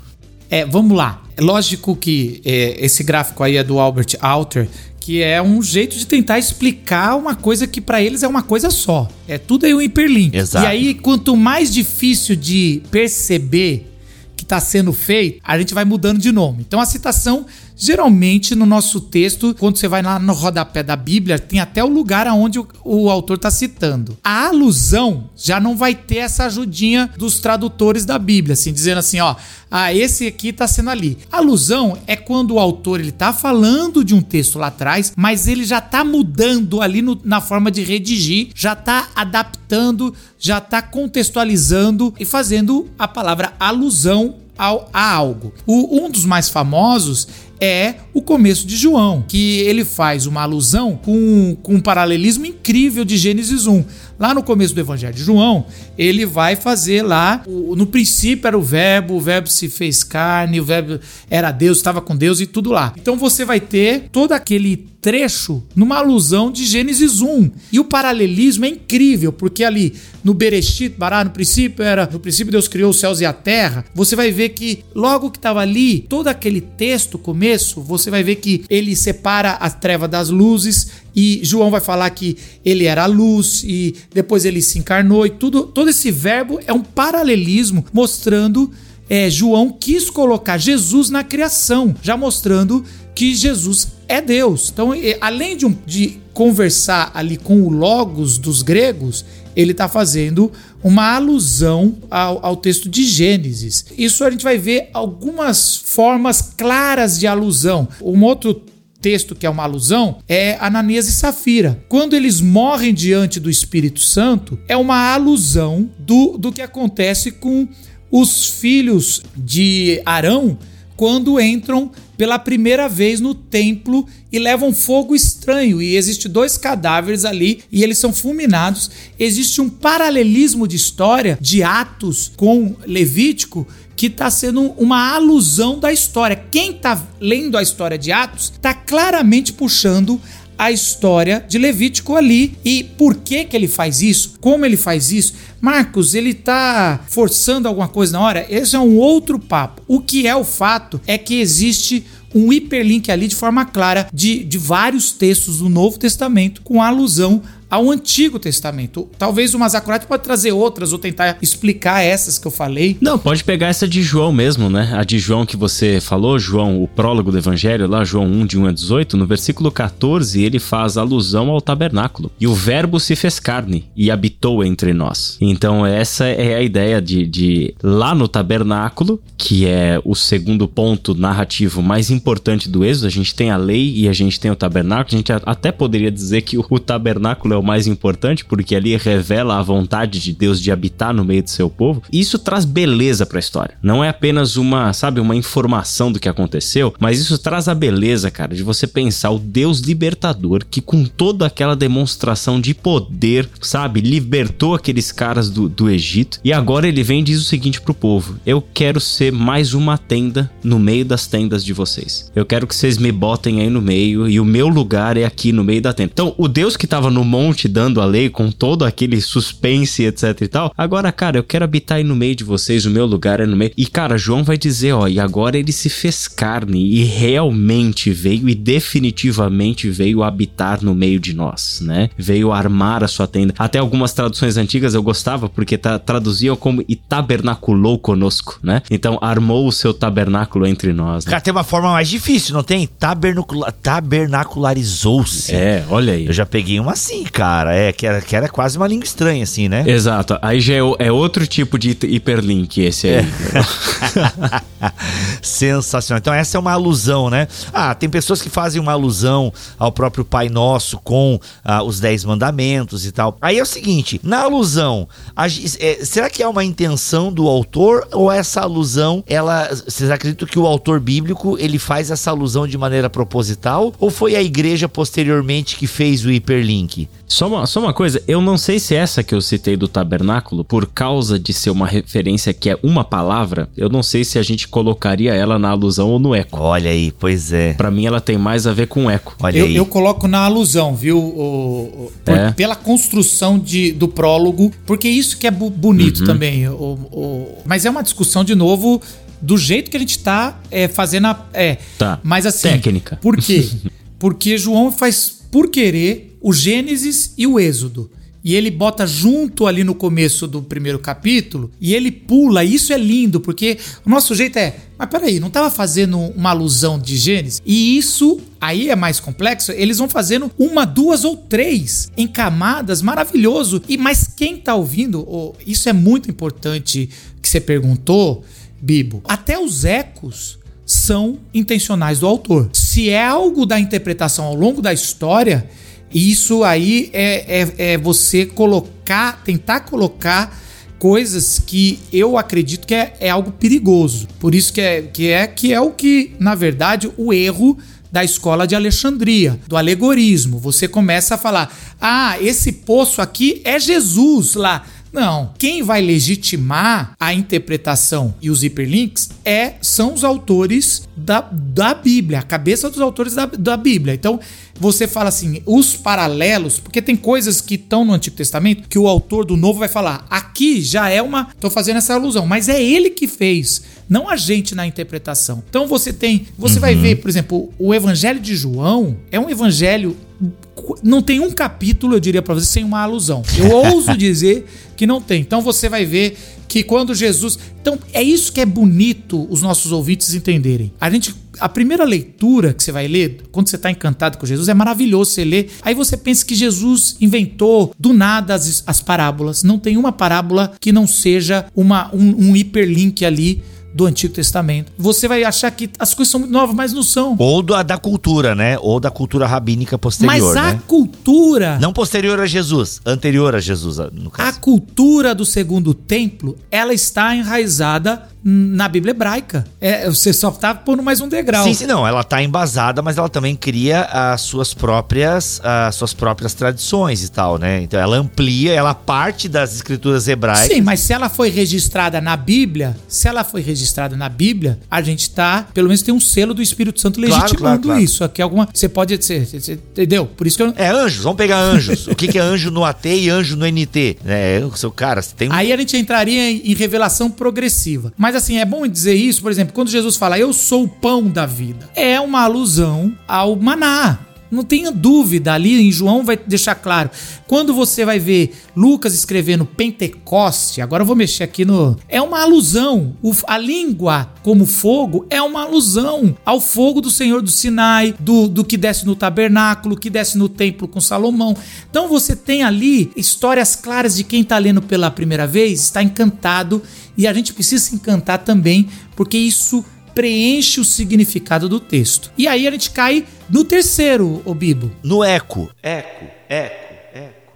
É, vamos lá. É lógico que é, esse gráfico aí é do Albert Alter, que é um jeito de tentar explicar uma coisa que para eles é uma coisa só. É tudo aí um hiperlink. Exato. E aí, quanto mais difícil de perceber que está sendo feito, a gente vai mudando de nome. Então a citação Geralmente, no nosso texto, quando você vai lá no rodapé da Bíblia, tem até o lugar aonde o, o autor está citando. A alusão já não vai ter essa ajudinha dos tradutores da Bíblia, assim, dizendo assim, ó, ah, esse aqui está sendo ali. alusão é quando o autor ele tá falando de um texto lá atrás, mas ele já está mudando ali no, na forma de redigir, já está adaptando, já está contextualizando e fazendo a palavra alusão ao, a algo. O, um dos mais famosos é o começo de João, que ele faz uma alusão com, com um paralelismo incrível de Gênesis 1. Lá no começo do Evangelho de João, ele vai fazer lá, no princípio era o verbo, o verbo se fez carne, o verbo era Deus, estava com Deus e tudo lá. Então você vai ter todo aquele trecho numa alusão de Gênesis 1. E o paralelismo é incrível, porque ali no Bereshit, Bará, no princípio era, no princípio Deus criou os céus e a terra. Você vai ver que logo que estava ali, todo aquele texto começo, você vai ver que ele separa a treva das luzes e João vai falar que ele era a luz e depois ele se encarnou e tudo, todo esse verbo é um paralelismo mostrando é, João quis colocar Jesus na criação, já mostrando que Jesus é Deus. Então, além de, um, de conversar ali com o Logos dos gregos, ele está fazendo uma alusão ao, ao, texto de Gênesis. Isso a gente vai ver algumas formas claras de alusão. Um outro texto que é uma alusão é Ananias e Safira. Quando eles morrem diante do Espírito Santo, é uma alusão do, do que acontece com os filhos de Arão quando entram pela primeira vez no templo e levam fogo estranho e existe dois cadáveres ali e eles são fulminados. Existe um paralelismo de história de Atos com Levítico que está sendo uma alusão da história. Quem está lendo a história de Atos está claramente puxando a história de Levítico ali. E por que que ele faz isso? Como ele faz isso? Marcos, ele tá forçando alguma coisa na hora? Esse é um outro papo. O que é o fato é que existe um hiperlink ali de forma clara de, de vários textos do Novo Testamento com alusão ao Antigo Testamento. Talvez o Mazakurati pode trazer outras ou tentar explicar essas que eu falei. Não, pode pegar essa de João mesmo, né? A de João que você falou, João, o prólogo do Evangelho, lá, João 1, de 1 a 18, no versículo 14, ele faz alusão ao tabernáculo. E o verbo se fez carne e habitou entre nós. Então, essa é a ideia de, de lá no tabernáculo, que é o segundo ponto narrativo mais importante do Êxodo, a gente tem a lei e a gente tem o tabernáculo. A gente até poderia dizer que o tabernáculo é o mais importante, porque ali revela a vontade de Deus de habitar no meio do seu povo. Isso traz beleza para a história. Não é apenas uma, sabe, uma informação do que aconteceu, mas isso traz a beleza, cara, de você pensar o Deus libertador que com toda aquela demonstração de poder, sabe, libertou aqueles caras do, do Egito. E agora ele vem e diz o seguinte pro povo: Eu quero ser mais uma tenda no meio das tendas de vocês. Eu quero que vocês me botem aí no meio e o meu lugar é aqui no meio da tenda. Então, o Deus que estava no monte te dando a lei com todo aquele suspense, etc e tal. Agora, cara, eu quero habitar aí no meio de vocês, o meu lugar é no meio. E, cara, João vai dizer, ó, e agora ele se fez carne e realmente veio e definitivamente veio habitar no meio de nós, né? Veio armar a sua tenda. Até algumas traduções antigas eu gostava porque tá, traduziam como e tabernaculou conosco, né? Então, armou o seu tabernáculo entre nós. Né? Cara, tem uma forma mais difícil, não tem? Tabernacula, tabernacularizou-se. É, olha aí. Eu já peguei uma assim, cara cara. É, que era, que era quase uma língua estranha, assim, né? Exato. Aí já é, é outro tipo de hiperlink esse aí. *laughs* Sensacional. Então essa é uma alusão, né? Ah, tem pessoas que fazem uma alusão ao próprio Pai Nosso com ah, os Dez Mandamentos e tal. Aí é o seguinte, na alusão, a é, será que é uma intenção do autor ou essa alusão, ela, vocês acreditam que o autor bíblico ele faz essa alusão de maneira proposital ou foi a igreja posteriormente que fez o hiperlink? Só uma, só uma coisa, eu não sei se essa que eu citei do tabernáculo, por causa de ser uma referência que é uma palavra, eu não sei se a gente colocaria ela na alusão ou no eco. Olha aí, pois é. Pra mim ela tem mais a ver com eco. Olha Eu, aí. eu coloco na alusão, viu? O, o- por- É. Pela construção de, do prólogo, porque isso que é bu- bonito Uhum. também. o- o- mas é uma discussão, de novo, do jeito que a gente tá é, fazendo a. É, Tá. Mas assim. Técnica. Por quê? *laughs* Porque João faz por querer o Gênesis e o Êxodo. E ele bota junto ali no começo do primeiro capítulo e ele pula. Isso é lindo, porque o nosso jeito é. Mas peraí, não estava fazendo uma alusão de Gênesis? E isso aí é mais complexo. Eles vão fazendo uma, duas ou três em camadas, maravilhoso. E mas quem tá ouvindo, oh, isso é muito importante que você perguntou, Bibo. Até os ecos são intencionais do autor. Se é algo da interpretação ao longo da história, isso aí é, é, é você colocar, tentar colocar coisas que eu acredito que é, é algo perigoso. Por isso que é, que é que é o que, na verdade, o erro da escola de Alexandria, do alegorismo. Você começa a falar: "Ah, esse poço aqui é Jesus lá". Não, quem vai legitimar a interpretação e os hiperlinks é são os autores da, da Bíblia, a cabeça dos autores da, da Bíblia. Então, você fala assim, os paralelos, porque tem coisas que estão no Antigo Testamento que o autor do Novo vai falar. Aqui já é uma. Tô fazendo essa alusão, mas é ele que fez, não a gente na interpretação. Então você tem. Você vai ver, por exemplo, o Evangelho de João é um evangelho. Não tem um capítulo, eu diria pra você, sem uma alusão. Eu ouso *laughs* dizer que não tem. Então você vai ver que quando Jesus. Então é isso que é bonito os nossos ouvintes entenderem. A gente. A primeira leitura que você vai ler, quando você está encantado com Jesus, é maravilhoso você ler. Aí você pensa que Jesus inventou do nada as, as parábolas. Não tem uma parábola que não seja uma, um, um hiperlink ali do Antigo Testamento. Você vai achar que as coisas são muito novas, mas não são. Ou da, da cultura, né? Ou da cultura rabínica Mas posterior, a né? cultura. Não posterior a Jesus, anterior a Jesus, no A caso. cultura do segundo templo, ela está enraizada na Bíblia hebraica. É, você só tá pondo mais um degrau. Sim, sim, não, ela tá embasada, mas ela também cria as suas próprias, as suas próprias tradições e tal, né? Então ela amplia, ela parte das escrituras hebraicas. Sim, mas se ela foi registrada na Bíblia, se ela foi registrada na Bíblia, a gente tá, pelo menos tem um selo do Espírito Santo Claro, legitimando claro, claro. isso. Aqui alguma, você pode você- você- entendeu? Por isso que eu É anjos, vamos pegar anjos. o que, que é anjo no AT e anjo no NT? É, o seu cara, você tem um Aí a gente entraria em, em revelação progressiva. Mas assim, é bom dizer isso, por exemplo, quando Jesus fala, eu sou o pão da vida, é uma alusão ao maná. Não tenha dúvida, ali em João vai deixar claro. Quando você vai ver Lucas escrevendo Pentecoste, agora eu vou mexer aqui no. É uma alusão. O- a língua como fogo é uma alusão ao fogo do Senhor do Sinai, do, do que desce no tabernáculo, que desce no templo com Salomão. Então você tem ali histórias claras de quem está lendo pela primeira vez, está encantado e a gente precisa se encantar também, porque isso preenche o significado do texto. E aí a gente cai no terceiro, o Bibo. no eco. Eco, eco, eco.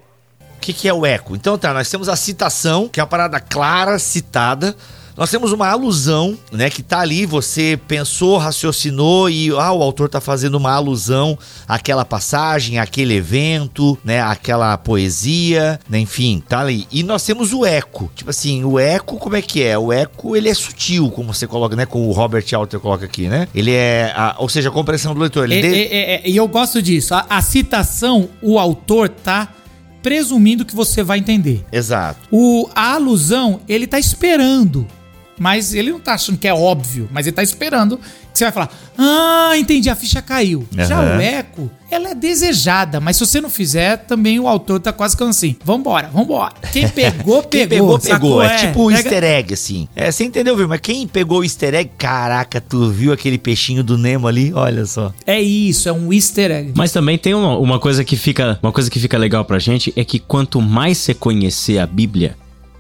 O que, que é o eco? Então tá, nós temos a citação, que é uma parada clara, citada. Nós temos uma alusão, né, que tá ali, você pensou, raciocinou e ah, o autor tá fazendo uma alusão àquela passagem, àquele evento, né, àquela poesia, né, enfim, tá ali. E nós temos o eco. Tipo assim, o eco, como é que é? O eco, ele é sutil, como você coloca, né, como o Robert Alter coloca aqui, né? Ele é, a- ou seja, a compreensão do leitor, ele É, de- é, é, é, E eu gosto disso. A, a citação, o autor tá presumindo que você vai entender. Exato. O, a alusão, ele tá esperando mas ele não tá achando que é óbvio, mas ele tá esperando que você vai falar: Ah, entendi, a ficha caiu. Uhum. Já o eco, ela é desejada, mas se você não fizer, também o autor tá quase falando assim: Vambora, vambora. Quem pegou, *laughs* pegou. Quem pegou, pegou. É, é tipo um pega... easter egg, assim. É, você entendeu, viu? Mas quem pegou o easter egg, caraca, tu viu aquele peixinho do Nemo ali? Olha só. É isso, é um easter egg. Mas também tem uma, uma coisa que fica, uma coisa que fica legal pra gente é que quanto mais você conhecer a Bíblia,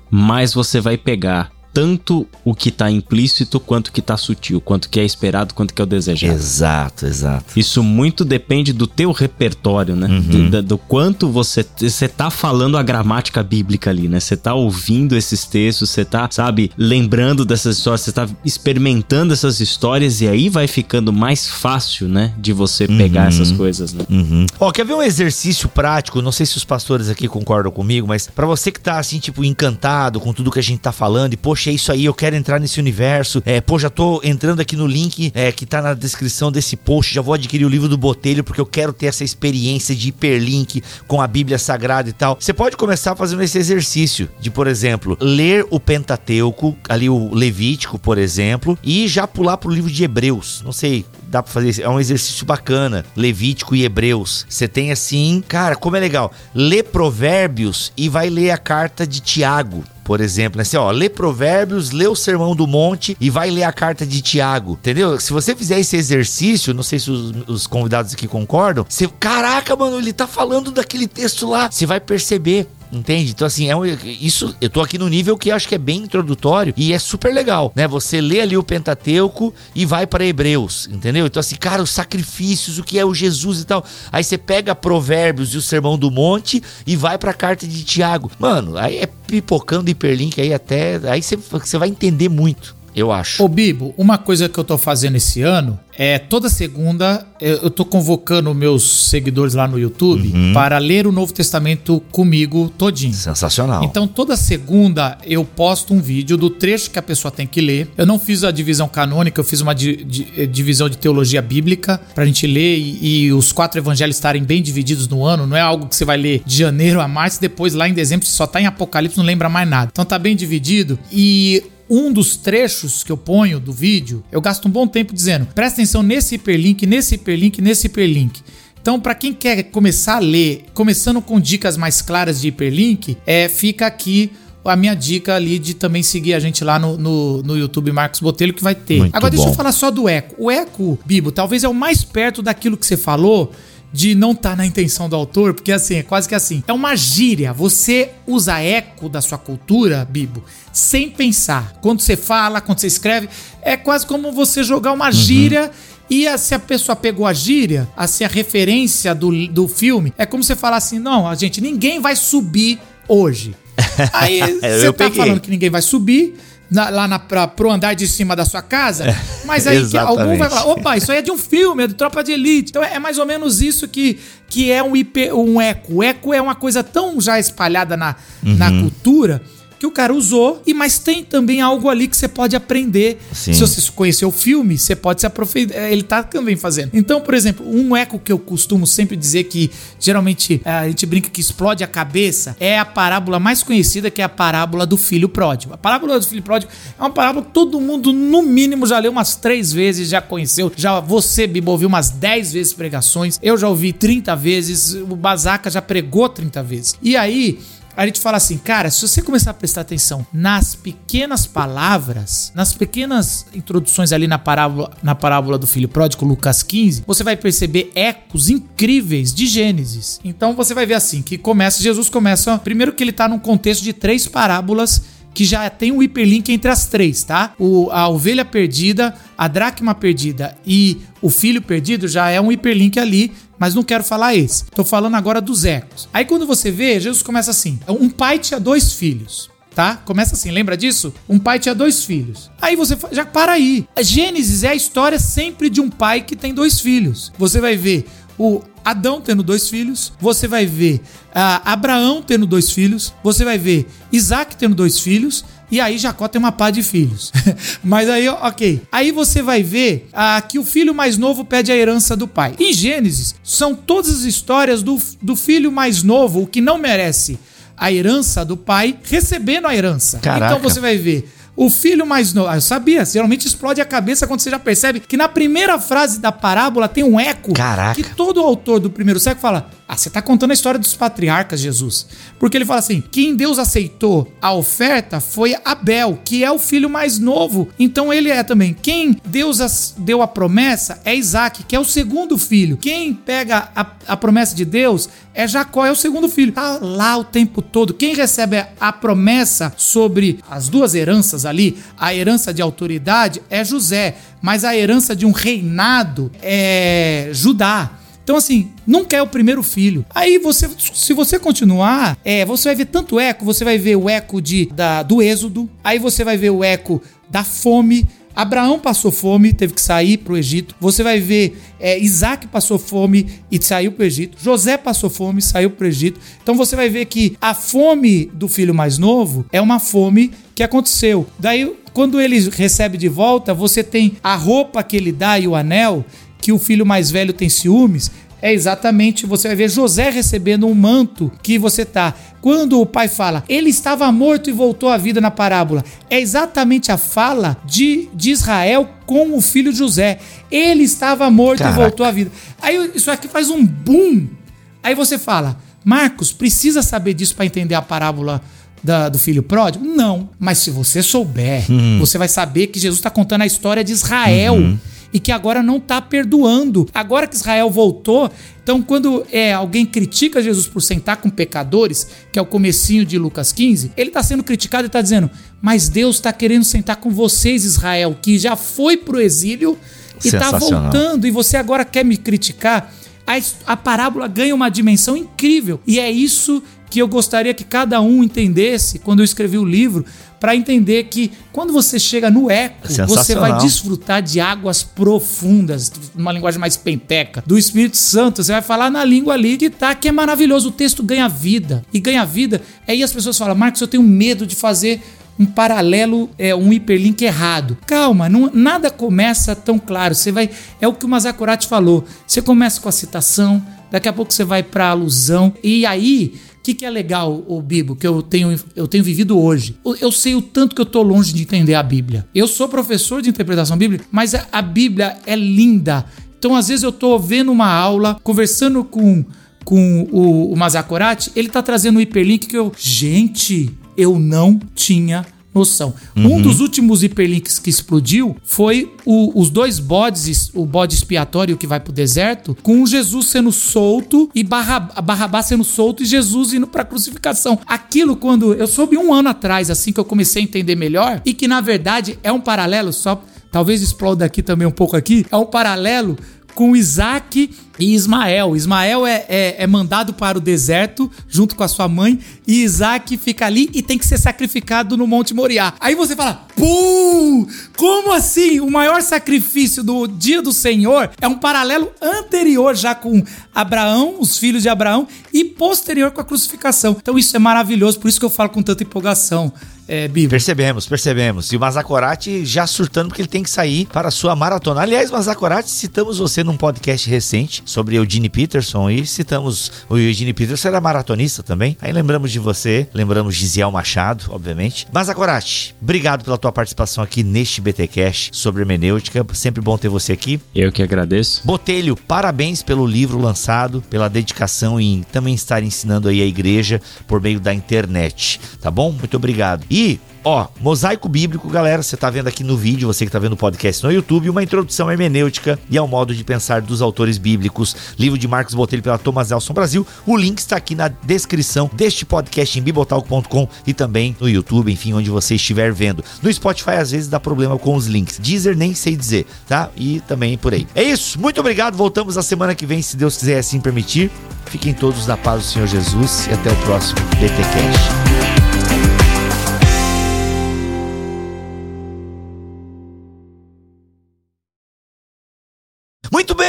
mais você vai pegar tanto o que está implícito quanto o que está sutil, quanto que é esperado, quanto que é o desejado. Exato, exato. Isso muito depende do teu repertório, né? Uhum. Do, do, do, quanto você você tá falando a gramática bíblica ali, né? Você tá ouvindo esses textos, você tá, sabe, lembrando dessas histórias, você tá experimentando essas histórias e aí vai ficando mais fácil, né, de você pegar uhum. essas coisas, né? Uhum. Ó, quer ver um exercício prático? Não sei se os pastores aqui concordam comigo, mas para você que tá assim, tipo, encantado com tudo que a gente tá falando e poxa, é isso aí, eu quero entrar nesse universo. É, pô, já tô entrando aqui no link é, que tá na descrição desse post. Já vou adquirir o livro do Botelho porque eu quero ter essa experiência de hiperlink com a Bíblia Sagrada e tal. Você pode começar fazendo esse exercício de, por exemplo, ler o Pentateuco, ali o Levítico, por exemplo, e já pular pro livro de Hebreus. Não sei, dá pra fazer. É um exercício bacana. Levítico e Hebreus. Você tem assim, cara, como é legal. Lê Provérbios e vai ler a carta de Tiago por exemplo, né? Assim, ó, lê Provérbios, lê o Sermão do Monte e vai ler a carta de Tiago, entendeu? Se você fizer esse exercício, não sei se os, os convidados aqui concordam, você, caraca, mano, ele tá falando daquele texto lá, você vai perceber Entende? Então, assim, é um, isso. Eu tô aqui no nível que acho que é bem introdutório e é super legal, né? Você lê ali o Pentateuco e vai para Hebreus, entendeu? Então, assim, cara, os sacrifícios, o que é o Jesus e tal. Aí você pega Provérbios e o Sermão do Monte e vai pra carta de Tiago. Mano, aí é pipocando hiperlink aí até. Aí você vai entender muito eu acho. Ô Bibo, uma coisa que eu tô fazendo esse ano é toda segunda eu tô convocando meus seguidores lá no YouTube uhum. para ler o Novo Testamento comigo todinho. Sensacional. Então toda segunda eu posto um vídeo do trecho que a pessoa tem que ler. Eu não fiz a divisão canônica, eu fiz uma di di eh, divisão de teologia bíblica pra gente ler e, e, os quatro evangelhos estarem bem divididos no ano. Não é algo que você vai ler de janeiro a março, depois lá em dezembro você só tá em Apocalipse, não lembra mais nada. Então tá bem dividido e um dos trechos que eu ponho do vídeo, eu gasto um bom tempo dizendo: presta atenção nesse hiperlink, nesse hiperlink, nesse hiperlink. Então, para quem quer começar a ler, começando com dicas mais claras de hiperlink, é, fica aqui a minha dica ali de também seguir a gente lá no, no, no YouTube Marcos Botelho, que vai ter. Muito Agora, bom. deixa eu falar só do eco. O eco, Bibo, talvez é o mais perto daquilo que você falou de não estar tá na intenção do autor, porque assim, é quase que assim. É uma gíria. Você usa eco da sua cultura, Bibo, sem pensar. Quando você fala, quando você escreve, é quase como você jogar uma uhum. gíria. E a, se a pessoa pegou a gíria, assim, a referência do, do filme, é como você falar assim: não, gente, ninguém vai subir hoje. *laughs* Aí você tá peguei. falando que ninguém vai subir na, lá na, pra, pro andar de cima da sua casa, é, mas aí algum vai falar, opa, isso aí é de um filme, é de Tropa de Elite. Então é, é mais ou menos isso que, que é um, IP, um eco. O eco é uma coisa tão já espalhada na, uhum. na cultura que o cara usou, e mas tem também algo ali que você pode aprender. Sim. Se você conhecer o filme, você pode se aprofundar. É, ele tá também fazendo. Então, por exemplo, um eco que eu costumo sempre dizer que geralmente é, a gente brinca que explode a cabeça é a parábola mais conhecida, que é a parábola do filho pródigo. A parábola do filho pródigo é uma parábola que todo mundo, no mínimo, já leu umas três vezes, já conheceu. Já você, Bibo, ouviu umas dez vezes pregações. Eu já ouvi 30 vezes. O Bazaca já pregou 30 vezes. E aí, a gente fala assim, cara, se você começar a prestar atenção nas pequenas palavras, nas pequenas introduções ali na parábola, na parábola do filho pródigo, Lucas 15, você vai perceber ecos incríveis de Gênesis. Então você vai ver assim, que começa, Jesus começa, primeiro que ele tá num contexto de três parábolas que já tem um hiperlink entre as três, tá? O, a ovelha perdida, a dracma perdida e o filho perdido já é um hiperlink ali, mas não quero falar esse. Tô falando agora dos ecos. Aí quando você vê, Jesus começa assim: um pai tinha dois filhos. Tá? Começa assim, lembra disso? Um pai tinha dois filhos. Aí você já para aí. A Gênesis é a história sempre de um pai que tem dois filhos. Você vai ver o Adão tendo dois filhos, você vai ver uh, Abraão tendo dois filhos, você vai ver Isaac tendo dois filhos, e aí Jacó tem uma pá de filhos. *laughs* Mas aí, ok. Aí você vai ver uh, que o filho mais novo pede a herança do pai. Em Gênesis, são todas as histórias do, do filho mais novo, o que não merece a herança do pai, recebendo a herança. Caraca. Então você vai ver o filho mais novo. Ah, eu sabia, geralmente explode a cabeça quando você já percebe que na primeira frase da parábola tem um eco Caraca. que todo autor do primeiro século fala: Ah, você tá contando a história dos patriarcas, Jesus. Porque ele fala assim: quem Deus aceitou a oferta foi Abel, que é o filho mais novo. Então ele é também. Quem Deus deu a promessa é Isaac, que é o segundo filho. Quem pega a, a promessa de Deus é Jacó, é o segundo filho. Tá lá o tempo todo. Quem recebe a promessa sobre as duas heranças ali, a herança de autoridade é José, mas a herança de um reinado é Judá. Então, assim, nunca é o primeiro filho. Aí você, se você continuar, é, você vai ver tanto eco, você vai ver o eco de, da, do êxodo, aí você vai ver o eco da fome. Abraão passou fome, teve que sair para o Egito. Você vai ver é, Isaac passou fome e saiu para o Egito. José passou fome e saiu para o Egito. Então você vai ver que a fome do filho mais novo é uma fome que aconteceu. Daí, quando ele recebe de volta, você tem a roupa que ele dá e o anel que o filho mais velho tem ciúmes, é exatamente você vai ver José recebendo um manto que você tá. Quando o pai fala, ele estava morto e voltou à vida na parábola, é exatamente a fala de, de Israel com o filho de José. Ele estava morto Caraca. e voltou à vida. Aí isso aqui faz um boom. Aí você fala, Marcos, precisa saber disso para entender a parábola da, do filho pródigo? Não. Mas se você souber, uhum. você vai saber que Jesus está contando a história de Israel. Uhum e que agora não está perdoando. Agora que Israel voltou, então quando é alguém critica Jesus por sentar com pecadores, que é o comecinho de Lucas 15, ele está sendo criticado e está dizendo: "Mas Deus está querendo sentar com vocês, Israel, que já foi pro exílio e está voltando e você agora quer me criticar?" A, a parábola ganha uma dimensão incrível e é isso que eu gostaria que cada um entendesse quando eu escrevi o livro, para entender que quando você chega no eco, você vai desfrutar de águas profundas, numa linguagem mais penteca, do Espírito Santo. Você vai falar na língua ali que tá, que é maravilhoso. O texto ganha vida. E ganha vida. Aí as pessoas falam, Marcos, eu tenho medo de fazer um paralelo, é, um hiperlink errado. Calma, não, nada começa tão claro. Você vai, é o que o Mazakurati falou. Você começa com a citação, daqui a pouco você vai para alusão e aí que, que é legal, o Bibo, que eu tenho, eu tenho vivido hoje? Eu sei o tanto que eu tô longe de entender a Bíblia. Eu sou professor de interpretação bíblica, mas a, Bíblia é linda. Então, às vezes, eu tô vendo uma aula, conversando com, com o, o Mazakorati, ele tá trazendo um hiperlink que eu. Gente, eu não tinha noção. Uhum. Um dos últimos hiperlinks que explodiu foi o, os dois bodes, o bode expiatório que vai pro deserto, com Jesus sendo solto e Barrabá sendo solto e Jesus indo pra crucificação. Aquilo quando eu soube um ano atrás, assim que eu comecei a entender melhor, e que na verdade é um paralelo, só talvez exploda aqui também um pouco aqui, é um paralelo com Isaac e Ismael. Ismael é, é, é, mandado para o deserto junto com a sua mãe e Isaac fica ali e tem que ser sacrificado no Monte Moriá. Aí você fala, pum! Como assim? O maior sacrifício do dia do Senhor é um paralelo anterior já com Abraão, os filhos de Abraão, e posterior com a crucificação. Então isso é maravilhoso, por isso que eu falo com tanta empolgação é, Bíblia. Percebemos, percebemos. E o Mazakorati já surtando porque ele tem que sair para a sua maratona. Aliás, Mazakorati, citamos você num podcast recente sobre Eugene Peterson e citamos o Eugene Peterson era maratonista também. Aí lembramos de você, lembramos de Ziel Machado, obviamente. Mazakorati, obrigado pela tua participação aqui neste BTcast sobre hermenêutica. Sempre bom ter você aqui. Eu que agradeço. Botelho, parabéns pelo livro lançado, pela dedicação em também estar ensinando aí a igreja por meio da internet, tá bom? Muito obrigado. E Ó, mosaico bíblico, galera, você tá vendo aqui no vídeo, você que tá vendo o podcast no YouTube, uma introdução hermenêutica e ao modo de pensar dos autores bíblicos, livro de Marcos Botelho pela Thomas Nelson Brasil. O link está aqui na descrição deste podcast em bibotalk.com e também no YouTube, enfim, onde você estiver vendo. No Spotify às vezes dá problema com os links. Deezer nem sei dizer, tá? E também por aí. É isso, muito obrigado. Voltamos a semana que vem, se Deus quiser assim permitir. Fiquem todos da paz do Senhor Jesus e até o próximo BTcast.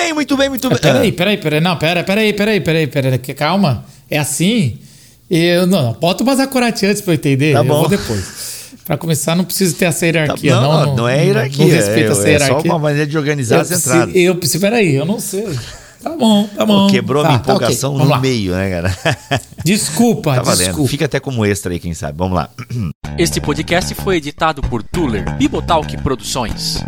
Bem, muito bem, muito bem. Peraí, peraí, peraí. Não, peraí, peraí, peraí, peraí, peraí. Calma. É assim? Eu, não, bota o Mazacorati antes pra eu entender. Tá bom. Eu vou depois. Pra começar, não preciso ter essa hierarquia. Tá, não, não, não, é hierarquia. Não, não respeito é, essa hierarquia. É só uma maneira de organizar eu as entradas. Eu preciso, peraí, eu não sei. Tá bom, tá bom. Quebrou tá, a minha tá, empolgação Vamos no lá. meio, né, cara? *laughs* Desculpa, Tá valendo. desculpa. Fica até como extra aí, quem sabe. Vamos lá. Este podcast foi editado por Tuller Bibotalk Produções.